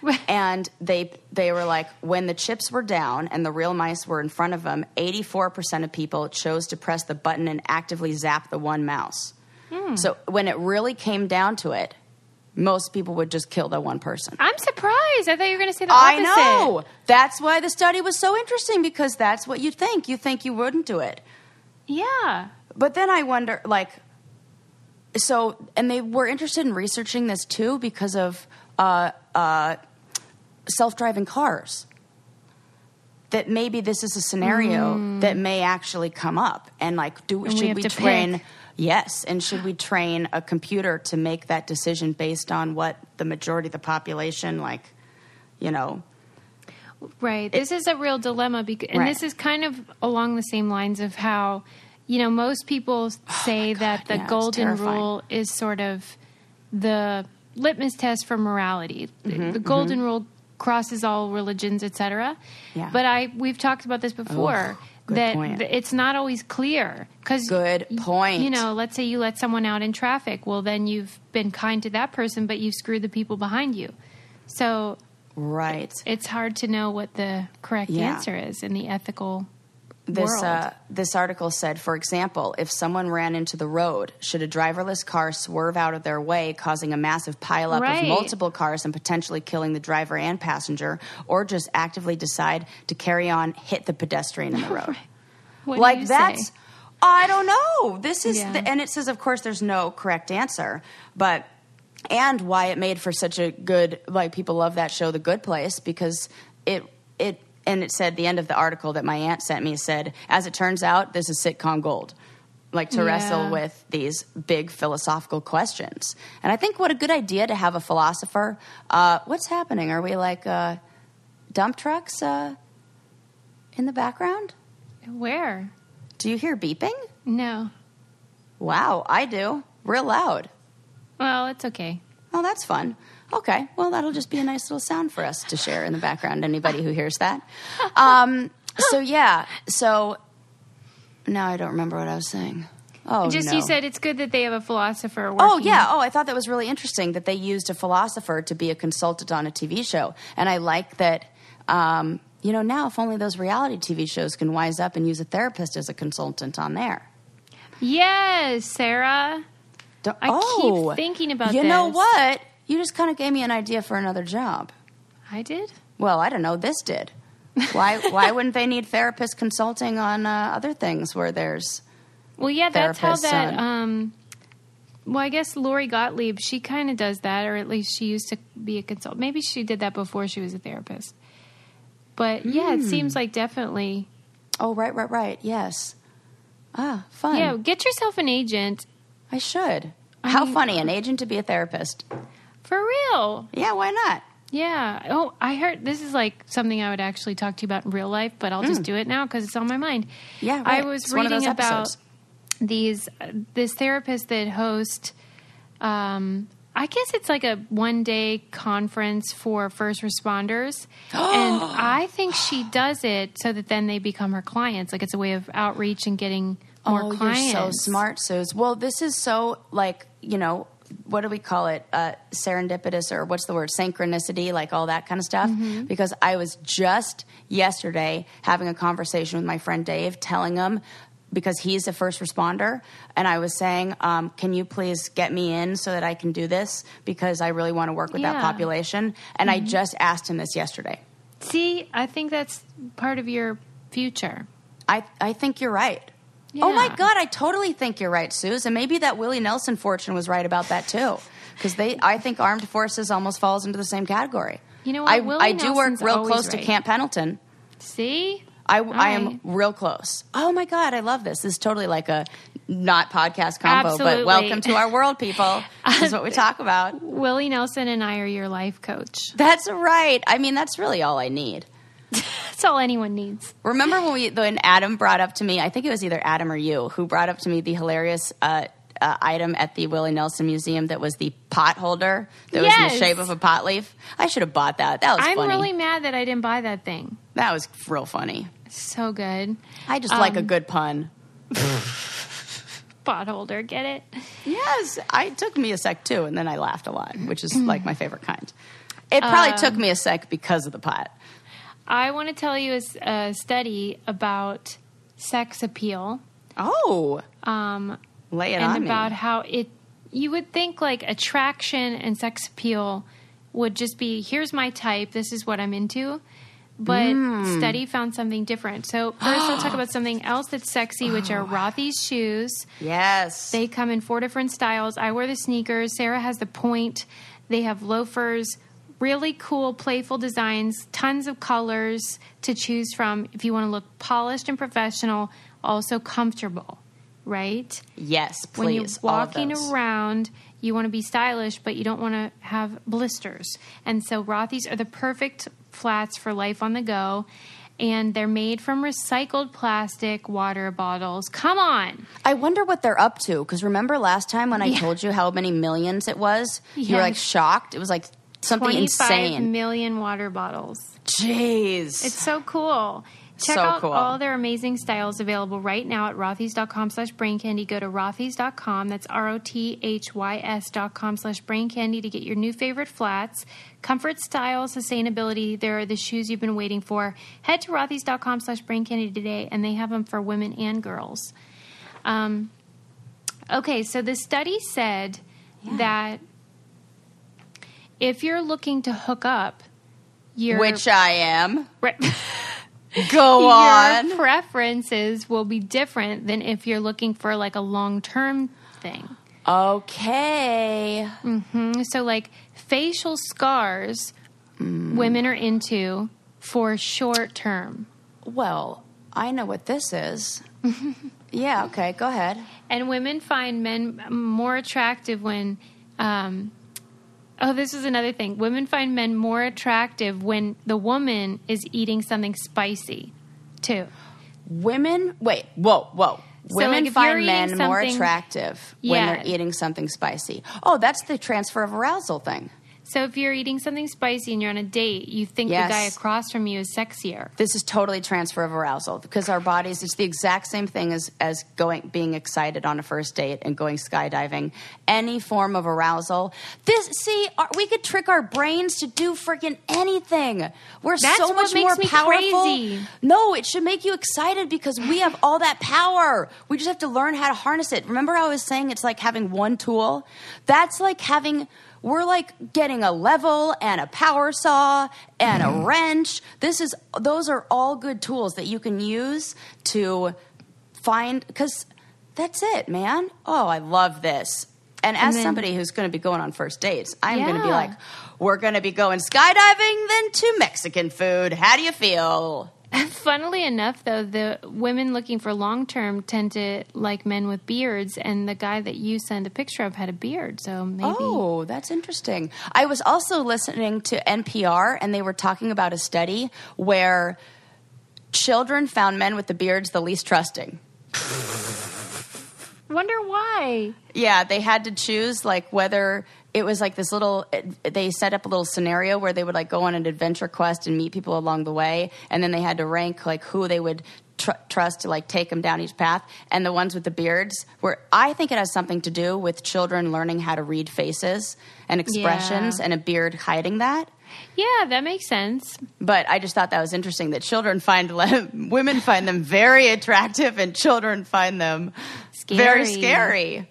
[LAUGHS] and they they were like when the chips were down and the real mice were in front of them 84% of people chose to press the button and actively zap the one mouse Hmm. so when it really came down to it most people would just kill the one person I'm surprised. I thought you were going to say the opposite. i know that's why the study was so interesting because that's what you think you think you wouldn't do it Yeah. But then I wonder, like, so, and they were interested in researching this too because of uh, uh, self driving cars. That maybe this is a scenario that may actually come up, and like, do. And we should we, to train? pick. Yes, and should we [SIGHS] train a computer to make that decision based on what the majority of the population, like, you know, Right. This is a real dilemma because, and Right. this is kind of along the same lines of how, you know, most people say that the Oh yeah, golden rule is sort of the litmus test for morality. The- Mm-hmm, the golden rule crosses all religions, etc. Yeah. But I we've talked about this before good that point. it's not always clear because Good point. You know, let's say you let someone out in traffic. Well, then you've been kind to that person, but you've screwed the people behind you. So right? it's hard to know what the correct Yeah. answer is in the ethical this uh, this article said, for example, if someone ran into the road, should a driverless car swerve out of their way, causing a massive pileup Right. of multiple cars and potentially killing the driver and passenger, or just actively decide to carry on, hit the pedestrian in the road? [LAUGHS] Like that's say? I don't know. This is Yeah. the, and it says of course there's no correct answer, but and why it made for such a good like people love that show The Good Place because it and it said the end of the article that my aunt sent me said as it turns out this is sitcom gold. Like to Yeah. wrestle with these big philosophical questions. And I think what a good idea to have a philosopher. Uh, what's happening? Are we like uh, dump trucks uh, in the background? Where? Do you hear beeping? No. Wow, I do. Real loud. Well, it's okay. Oh, that's fun. Okay, well, that'll just be a nice little sound for us to share in the background. Anybody who hears that. [LAUGHS] Um, so yeah, so now I don't remember what I was saying. Oh, Just no. you said it's good that they have a philosopher. Working. Oh yeah. Oh, I thought that was really interesting that they used a philosopher to be a consultant on a TV show, and I like that. Um, you know, now if only those reality TV shows can wise up and use a therapist as a consultant on there. Yes, Sarah. Don't- I keep oh, thinking about You know what? You just kind of gave me an idea for another job. I did. Well, I don't know. This did. Why? why wouldn't they need therapist consulting on uh, other things where there's? Well, yeah, that's how that. uh, Um, well, I guess Lori Gottlieb, she kind of does that, or at least she used to be a consultant. Maybe she did that before she was a therapist. But yeah, Hmm. it seems like definitely. Oh, right, right, right. Yes. Ah, fun. Yeah, get yourself an agent I should. I How mean- funny, an agent to be a therapist. For real. Yeah, why not? Yeah. Oh, I heard this is like something I would actually talk to you about in real life, but I'll just do it now because it's on my mind. Yeah, I was It's reading about these uh, this therapist that host. Um, I guess it's like a one day conference for first responders, [GASPS] and I think she does it so that then they become her clients. Like it's a way of outreach and getting more oh, clients. you're so smart, Suze. Well, this is so like you know what do we call it? Uh, serendipitous or what's the word? Synchronicity, like all that kind of stuff. Mm-hmm. Because I was just yesterday having a conversation with my friend Dave, telling him because he's a first responder, and I was saying, um, "Can you please get me in so that I can do this because I really want to work with that population." And Mm-hmm. I just asked him this yesterday. See, I think that's part of your future. I I think you're right. Oh my God, I totally think you're right, Suze. And maybe that Willie Nelson fortune was right about that too. Because they, I think armed forces almost falls into the same category. You know what? I, Willie I do work real close to. Camp Pendleton. See, I, I am real close. Oh my god, I love this. This is totally like a not podcast combo, Absolutely. but welcome to our world, people. This is what we [LAUGHS] talk about. Willie Nelson and I are your life coach. That's right. I mean, that's really all I need. [LAUGHS] That's all anyone needs. Remember when we when Adam brought up to me? I think it was either Adam or you who brought up to me the hilarious uh, uh, item at the Willie Nelson Museum that was the pot holder that was in the shape of a pot leaf. I should have bought that. That was I'm funny. really mad that I didn't buy that thing. that was real funny. So good. I just like a Um, good pun. [LAUGHS] Pot holder, get it? Yes, I, it took me a sec too, and then I laughed a lot, which is like my [LAUGHS] favorite kind. It probably took Um, me a sec because of the pot. I want to tell you a study about sex appeal Oh, um, lay it and about me. how it. You would think like attraction and sex appeal would just be here's my type, this is what I'm into. But Hmm. study found something different. So first, I'll talk [GASPS] about something else that's sexy, which are Rothy's shoes. Yes, They come in four different styles. I wear the sneakers. Sarah has the point. They have loafers. Really cool, playful designs. Tons of colors to choose from if you want to look polished and professional, also comfortable, right? yes, please. when you're walking around, you want to be stylish, but you don't want to have blisters. And so Rothy's are the perfect flats for life on the go. And they're made from recycled plastic water bottles. Come on. I wonder what they're up to. Because remember last time when I Yeah. told you how many millions it was? You were like shocked. It was like something 25 insane. million water bottles. Jeez. It's so cool. Check So out cool. all their amazing styles available right now at rothys.com slash brain candy. Go to rothys.com. That's R O T H Y S dot com slash brain candy to get your new favorite flats. Comfort, style, sustainability. There are the shoes you've been waiting for. Head to rothys.com slash brain candy today, and they have them for women and girls. Um, okay, so the study said that if you're looking to hook up, your Which I am. Right. [LAUGHS] Go [LAUGHS] on. your preferences will be different than if you're looking for like a long term thing. Okay. Mhm. So, like facial scars, women are into for short term. Well, I know what this is. [LAUGHS] yeah, okay, go ahead. And women find men more attractive when. Um, oh, this is another thing. Women find men more attractive when the woman is eating something spicy, too. Women, wait, whoa, whoa. So, Women like, find men more attractive when they're eating something spicy. Oh, that's the transfer of arousal thing. So, if you're eating something spicy and you're on a date, you think Yes. the guy across from you is sexier. This is totally transfer of arousal because our bodies, it's the exact same thing as, as going, being excited on a first date and going skydiving. Any form of arousal. This, see, our, we could trick our brains to do freaking anything. We're That's so much makes more me powerful. crazy. No, it should make you excited because we have all that power. We just have to learn how to harness it. Remember I was saying it's like having one tool? That's like having we're like getting a level and a power saw and a mm-hmm. wrench. This is those are all good tools that you can use to find cuz that's it, man. Oh, I love this. And as then- somebody who's going to be going on first dates, I'm going to be like, we're going to be going skydiving, then to Mexican food. How do you feel? [LAUGHS] Funnily enough, though, the women looking for long term tend to like men with beards, and the guy that you sent a picture of had a beard, so maybe. Oh, that's interesting. I was also listening to NPR, and they were talking about a study where children found men with the beards the least trusting. [LAUGHS] Wonder why? Yeah, they had to choose like whether it was like this little. They set up a little scenario where they would like go on an adventure quest and meet people along the way, and then they had to rank like who they would tr- trust to like take them down each path. And the ones with the beards were. I think it has something to do with children learning how to read faces and expressions, Yeah. and a beard hiding that. Yeah, that makes sense. But I just thought that was interesting that children find [LAUGHS] women find them very attractive and children find them scary. very Scary.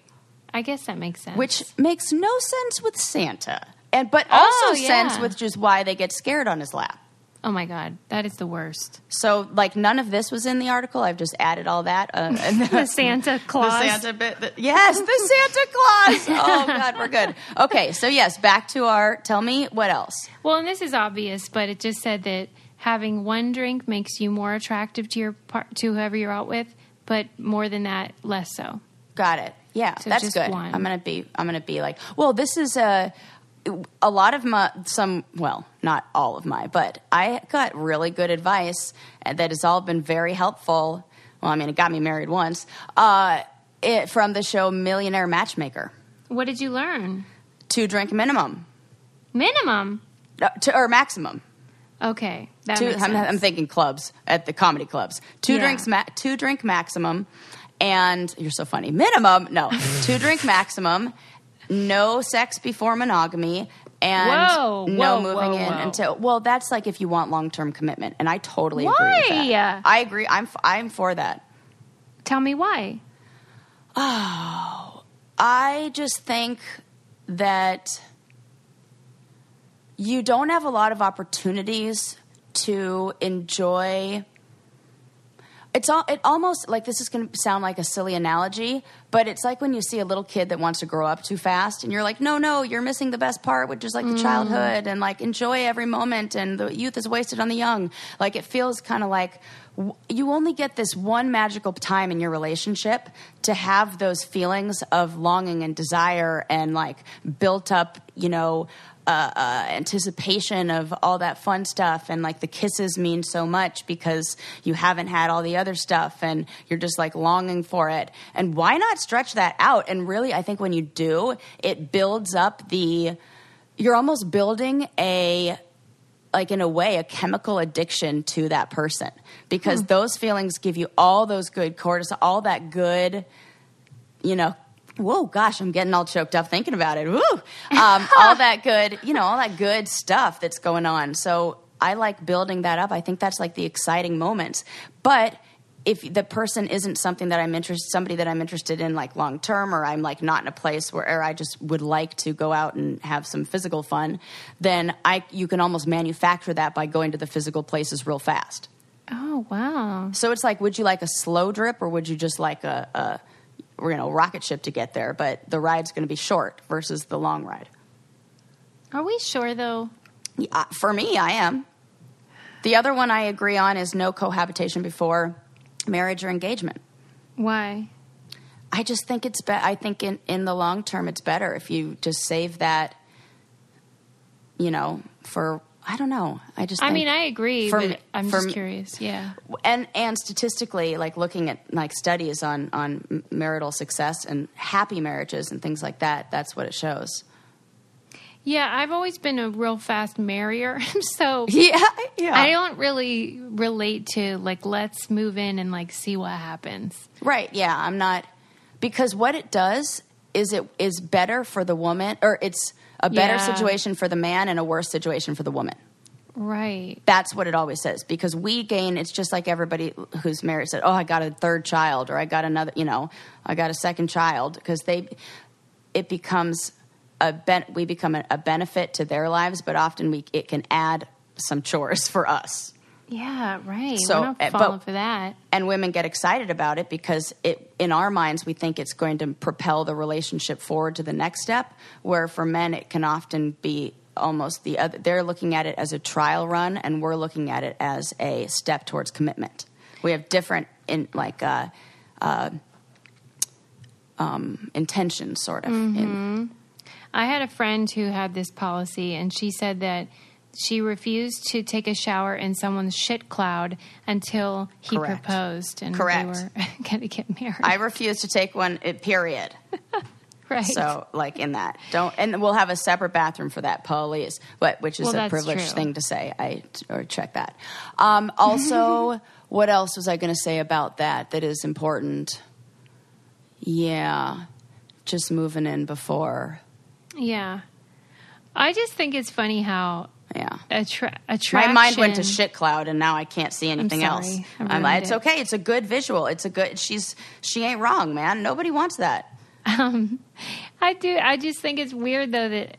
I guess that makes sense. which makes no sense with Santa, and but Oh, also sense yeah. with just why they get scared on his lap. Oh my god, that is the worst. So, like, none of this was in the article. I've just added all that. Uh, [LAUGHS] The Santa [LAUGHS] Claus. The Santa bit. the- yes, the Santa Claus. [LAUGHS] Oh God, we're good. Okay, so yes, back to our. Tell me what else. Well, and this is obvious, but it just said that having one drink makes you more attractive to your part to whoever you're out with, but more than that, less so. Got it. Yeah, So that's good. one. I'm gonna be. I'm gonna be like. Well, this is a. A lot of my some well, not all of my, but I got really good advice that has all been very helpful. Well, I mean, it got me married once. Uh, it from the show Millionaire Matchmaker. What did you learn? to drink minimum, Minimum. No, to, or maximum. Okay, that Two, I'm. I'm thinking clubs at the comedy clubs. Two Yeah. drinks, ma- two drink maximum, and you're so funny. Minimum, no, [LAUGHS] two drink maximum. No sex before monogamy, and Whoa, no whoa, moving whoa, in until. Well, that's like if you want long term commitment, and I totally agree with Why? that. I agree. I'm I'm for that. Tell me why. Oh I just think that you don't have a lot of opportunities to enjoy. It's all, it almost like this is going to sound like a silly analogy, but it's like when you see a little kid that wants to grow up too fast, and you're like, no, no, you're missing the best part, which is like the mm. childhood, and like enjoy every moment, and the youth is wasted on the young. Like it feels kind of like w- you only get this one magical time in your relationship to have those feelings of longing and desire and like built up, you know, uh, uh, anticipation of all that fun stuff. And like the kisses mean so much because you haven't had all the other stuff and you're just like longing for it. And why not stretch that out? And really i think when you do it builds up the you're almost building a like in a way a chemical addiction to that person. Because those feelings give you all those good cortisol all that good you know, whoa, gosh, I'm getting all choked up thinking about it. Woo! Um, [LAUGHS] all that good, you know, all that good stuff that's going on. So I like building that up. I think that's like the exciting moments. But if the person isn't something that I'm interested, somebody that I'm interested in, like long term, or I'm like not in a place where I just would like to go out and have some physical fun, then I you can almost manufacture that by going to the physical places real fast. Oh wow. So it's like, would you like a slow drip or would you just like a, a you know, rocket ship to get there? But the ride's going to be short versus the long ride. Are we sure though? Yeah, for me, I am. The other one I agree on is no cohabitation before marriage or engagement. Why? I just think it's be- I think in, in the long term it's better if you just save that you know for I don't know. I just I mean, I agree, for but I'm for just curious. Yeah. and and statistically like looking at like studies on on marital success and happy marriages and things like that that's what it shows Yeah, I've always been a real fast marrier, [LAUGHS] so [LAUGHS] yeah yeah I don't really relate to like let's move in and like see what happens. right yeah i'm not because what it does is it is better for the woman or it's a better Yeah. situation for the man and a worse situation for the woman Right. that's what it always says because we gain it's just like everybody who's married said oh i got a third child or i got another you know i got a second child because they it becomes a ben, we become a, a benefit to their lives but often we it can add some chores for us Yeah, right. So, We're not eh, but- for that. and women get excited about it because it in our minds we think it's going to propel the relationship forward to the next step where for men it can often be almost the other they're looking at it as a trial run and we're looking at it as a step towards commitment we have different in like uh, uh, um, intentions sort of in, I had a friend who had this policy, and she said that she refused to take a shower in someone's shit cloud until he Correct. proposed and Correct. they were [LAUGHS] going to get married. i refuse to take one uh, period [LAUGHS] right. So, like in that, don't, and we'll have a separate bathroom for that, please. But which is Well, a privileged true. thing to say. I or check that. Um, also, [LAUGHS] what else was I going to say about that? That is important. Yeah, just moving in before. yeah. I just think it's funny how Yeah. attra- My mind went to shit cloud, and now I can't see anything sorry. else. I'm it's it. okay. It's a good visual. It's a good. She's she ain't wrong, man. Nobody wants that. Um, I do. I just think it's weird though that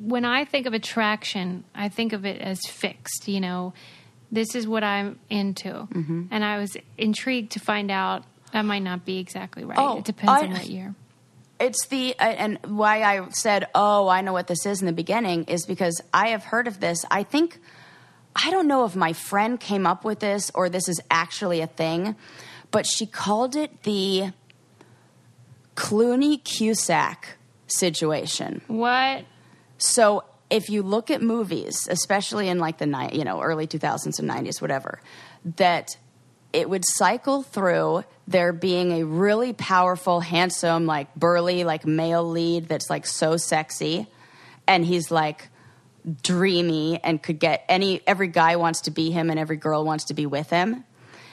when I think of attraction, I think of it as fixed. You know, this is what I'm into, Mm-hmm. and I was intrigued to find out that might not be exactly right. Oh, it depends I- on what year. It's the uh, and why I said, "Oh, I know what this is" in the beginning is because I have heard of this. I think I don't know if my friend came up with this or this is actually a thing, but she called it the Clooney Cusack situation. What? So if you look at movies, especially in like the ni- you know early 2000s and 90s, whatever, that it would cycle through there being a really powerful, handsome, like burly, like male lead that's like so sexy, and he's like dreamy and could get any every guy wants to be him and every girl wants to be with him.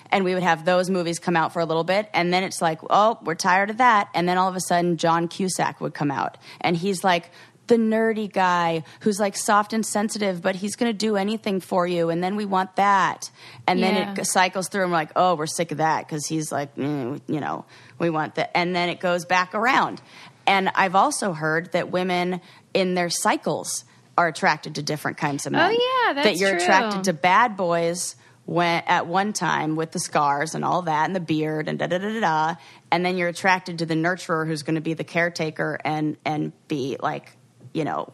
And we would have those movies come out for a little bit. And then it's like oh we're tired of that. And then all of a sudden john cusack would come out. And he's like the nerdy guy who's like soft and sensitive but he's going to do anything for you and then we want that. And then it cycles through and we're like oh we're sick of that because he's like mm, you know we want that. And then it goes back around. And i've also heard that women in their cycles are attracted to different kinds of men. Oh, yeah, that you're true. attracted to bad boys when at one time with the scars and all that and the beard and da da da da da, and then you're attracted to the nurturer who's going to be the caretaker and and be like, you know,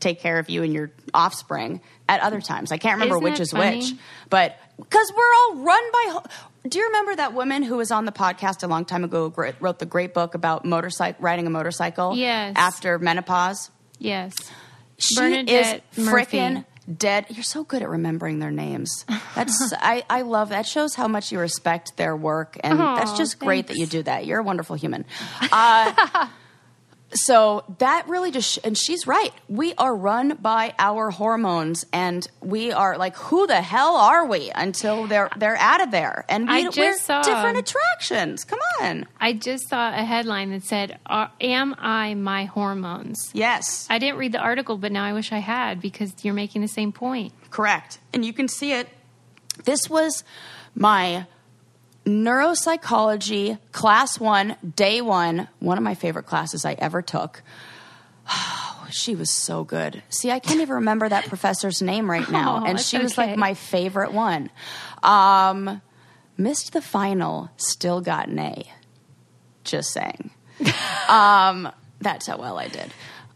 take care of you and your offspring at other times. I can't remember Isn't which is funny? which, but because we're all run by. ho- Do you remember that woman who was on the podcast a long time ago? Wrote the great book about motorcycle riding a motorcycle. Yes. After menopause. Yes. She Bernadette is freaking dead. You're so good at remembering their names. That's [LAUGHS] I, I love that. Shows how much you respect their work, and Aw, that's just great that you do that. You're a wonderful human. Uh, [LAUGHS] so that really just sh- and she's right. We are run by our hormones, and we are like, who the hell are we until they're they're out of there? And we, I just we're saw- different attractions. Come on. I just saw a headline that said, Am I my hormones? Yes. I didn't read the article, but now I wish I had because you're making the same point. Correct. And you can see it. This was my neuropsychology class one, day one, one of my favorite classes I ever took. Oh, [SIGHS] she was so good. See, I can't even remember that professor's name right now. Oh, [LAUGHS] and she was okay. like my favorite one. Um, missed the final, still got an A. Just saying. [LAUGHS] um, that's how well I did.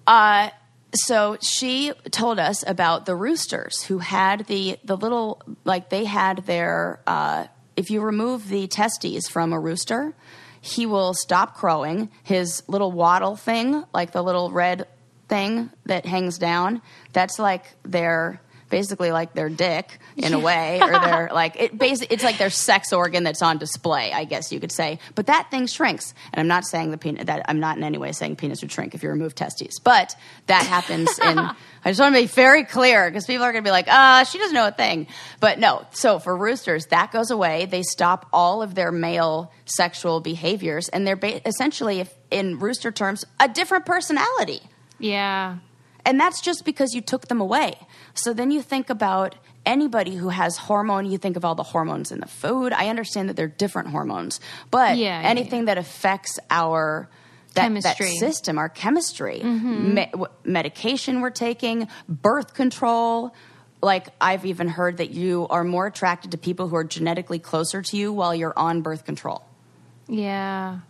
Uh, so she told us about the roosters who had the the little like they had their uh, if you remove the testes from a rooster, he will stop crowing. His little wattle thing, like the little red thing that hangs down, that's like their basically like their dick in a [LAUGHS] way or their like it basically it's like their sex organ that's on display i guess you could say. But that thing shrinks. And i'm not saying the penis that i'm not in any way saying penis would shrink if you remove testes. But that happens in [LAUGHS] i just want to be very clear because people are going to be like uh she doesn't know a thing. But no so for roosters that goes away. They stop all of their male sexual behaviors and they're ba- essentially if in rooster terms a different personality. Yeah. and that's just because you took them away. So then you think about anybody who has hormone, you think of all the hormones in the food. I understand that they're different hormones, but Yeah, yeah, anything that affects our that, that Chemistry. system, our chemistry, mm-hmm. me- w- medication we're taking, birth control. Like I've even heard that you are more attracted to people who are genetically closer to you while you're on birth control. Yeah.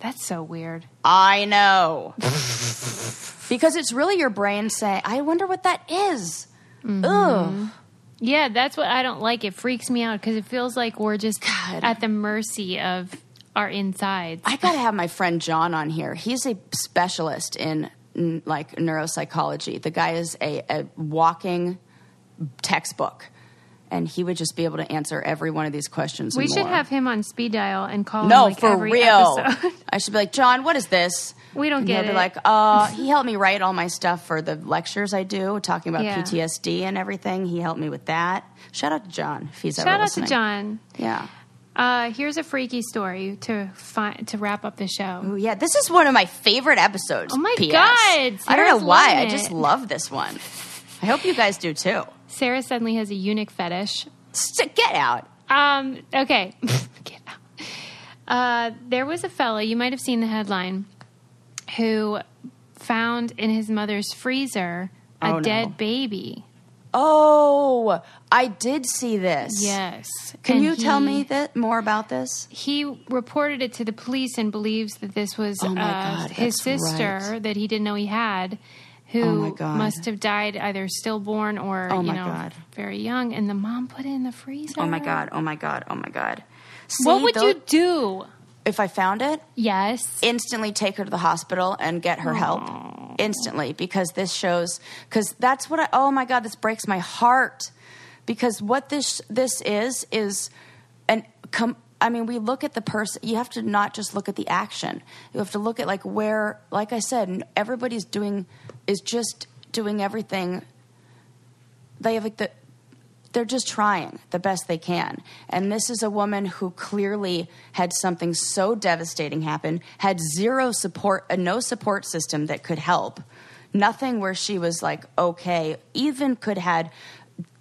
That's so weird. I know. [LAUGHS] because it's really your brain saying, I wonder what that is. Mm-hmm. Ugh. Yeah, that's what I don't like. It freaks me out because it feels like we're just God. at the mercy of our insides. I got to have my friend John on here. He's a specialist in, n- like neuropsychology. The guy is a, a walking textbook. And he would just be able to answer every one of these questions. we should have him on speed dial and call No, him like for every real. [LAUGHS] I should be like, John, what is this? We don't get it. be like, uh, he helped me write all my stuff for the lectures I do, talking about Yeah. PTSD and everything. He helped me with that. Shout out to John if he's ever Shout out listening. to John. Yeah. Uh, here's a freaky story to fi- to wrap up the show. Oh, yeah, this is one of my favorite episodes. Oh, my PS. God, I don't know why. I just love this one. I hope you guys do too. Sarah suddenly has a eunuch fetish. St- get out. Um, okay. [LAUGHS] Get out. Uh, there was a fella, you might have seen the headline, who found in his mother's freezer a Oh, no. dead baby. Oh, I did see this. Yes. Can And you tell me that more about this? He reported it to the police and believes that this was Oh, uh, God, his sister right. that he didn't know he had, who Oh, must have died either stillborn or Oh, you know God. very young, and the mom put it in the freezer. Oh my god! Oh my god! Oh my god! What would you do? If I found it? Yes. instantly take her to the hospital and get her help instantly because this shows because that's what I oh my god this breaks my heart because what this this is is an com, I mean we look at the person you have to not just look at the action you have to look at like where like I said everybody's doing is just doing everything they have like the they're just trying the best they can. And this is a woman who clearly had something so devastating happen, had zero support, a no support system that could help. Nothing where she was like okay, even could had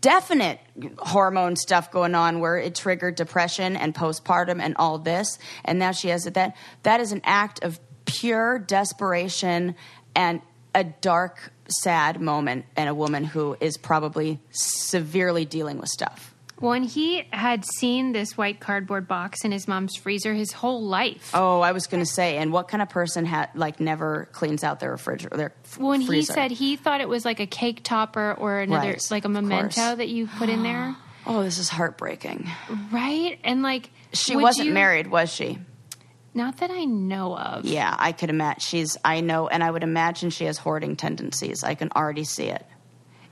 definite hormone stuff going on where it triggered depression and postpartum and all this and now she has it that that is an act of pure desperation and a dark sad moment and a woman who is probably severely dealing with stuff. When he had seen this white cardboard box in his mom's freezer his whole life. oh i was going to say and what kind of person had like never cleans out their refrigerator their f- when he said he thought it was like a cake topper or another Right, like a memento that you put in there. [GASPS] Oh this is heartbreaking. Right? And like she wasn't you- married was she not that i know of Yeah, I could imagine. She's, I know, and I would imagine she has hoarding tendencies. I can already see it.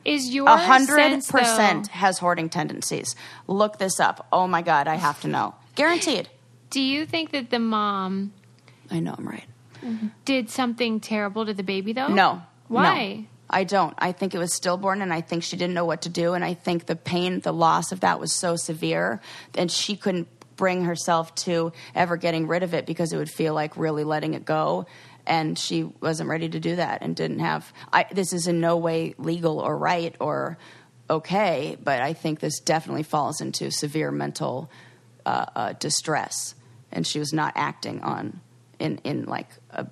is your A hundred percent has hoarding tendencies. Look this up. Oh my God, I have to know. Guaranteed. do you think that the mom I know I'm right. did something terrible to the baby though No. why No, I don't. I think it was stillborn, and I think she didn't know what to do. And I think the pain, the loss of that was so severe, and she couldn't bring herself to ever getting rid of it because it would feel like really letting it go. And she wasn't ready to do that, and didn't have. I, this is in no way legal or right or okay, but I think this definitely falls into severe mental uh, uh, distress, and she was not acting on in in like a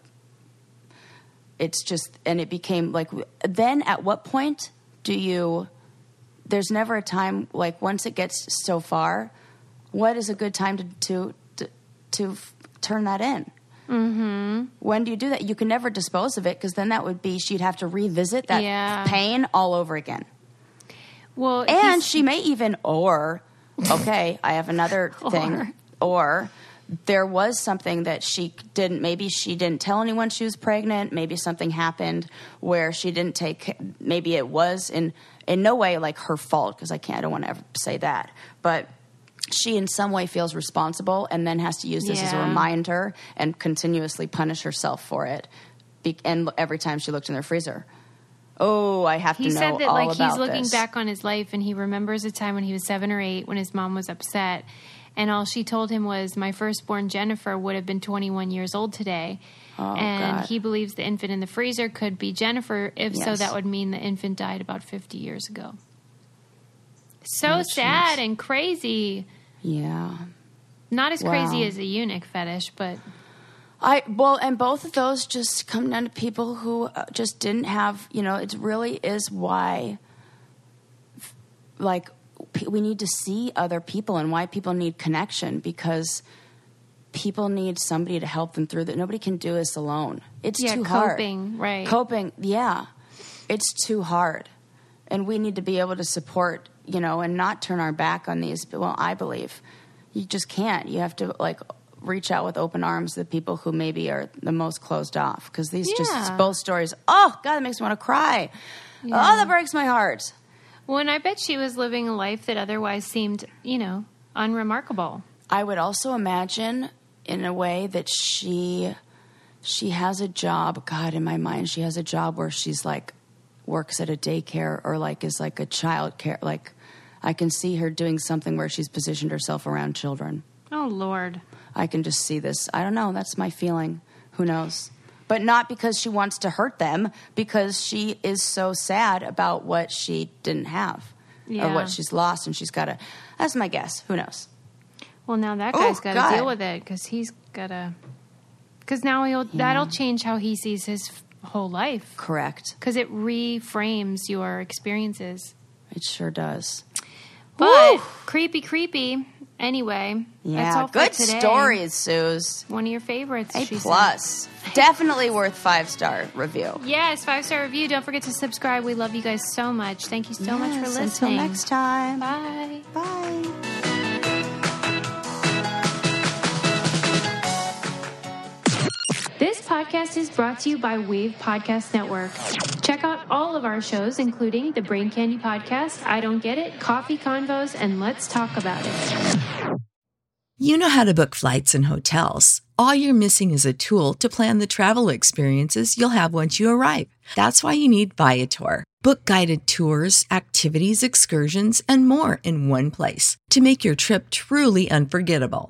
it's just and it became like then at what point do you there's never a time like once it gets so far what is a good time to to to, to f- turn that in mm-hmm. when do you do that you can never dispose of it because then that would be she'd have to revisit that Yeah. pain all over again well and she may even or okay i have another [LAUGHS] thing or there was something that she didn't maybe she didn't tell anyone she was pregnant maybe something happened where she didn't take maybe it was in in no way like her fault because i can't i don't want to ever say that but she in some way feels responsible and then has to use this as a reminder and continuously punish herself for it Be- and every time she looked in their freezer. Oh i have he to know said that all like he's looking this. back on his life and he remembers a time when he was seven or eight when his mom was upset and all she told him was my firstborn jennifer would have been 21 years old today. Oh, and God. he believes the infant in the freezer could be jennifer if so that would mean the infant died about 50 years ago so sad and crazy yeah not as crazy as a eunuch fetish but I well, and both of those just come down to people who uh, just didn't have. You know, it really is why, like, we need to see other people and why people need connection because people need somebody to help them through that. Nobody can do this alone. It's Yeah, too hard. coping, right. Coping, yeah, it's too hard, and we need to be able to support. You know, and not turn our back on these. Well, I believe you just can't. You have to like reach out with open arms to the people who maybe are the most closed off because these Yeah. just both stories. Oh God, that makes me want to cry. Oh, that breaks my heart. well and i bet she was living a life that otherwise seemed you know unremarkable I would also imagine, in a way, that she she has a job. God, in my mind, she has a job where she's like works at a daycare or like is like a child care. Like I can see her doing something where she's positioned herself around children. oh lord I can just see this. I don't know. That's my feeling. Who knows? But not because she wants to hurt them, because she is so sad about what she didn't have or what she's lost, and she's got to. That's my guess. Who knows? Well, now that guy's got to deal with it because he's got to. Because now he'll that'll change how he sees his f- whole life. Correct. Because it reframes your experiences. It sure does. But Woo! creepy, creepy. Anyway, that's Yeah, good stories, Suze. One of your favorites. A she said. plus. Definitely worth five star review. Yes, five star review. Don't forget to subscribe. We love you guys so much. Thank you so much for listening. Until next time. Bye. Bye. Podcast is brought to you by Wave Podcast Network. Check out all of our shows, including the Brain Candy Podcast, I Don't Get It, Coffee Convos, and Let's Talk About It. You know how to book flights and hotels. All you're missing is a tool to plan the travel experiences you'll have once you arrive. That's why you need Viator. Book guided tours, activities, excursions, and more in one place to make your trip truly unforgettable.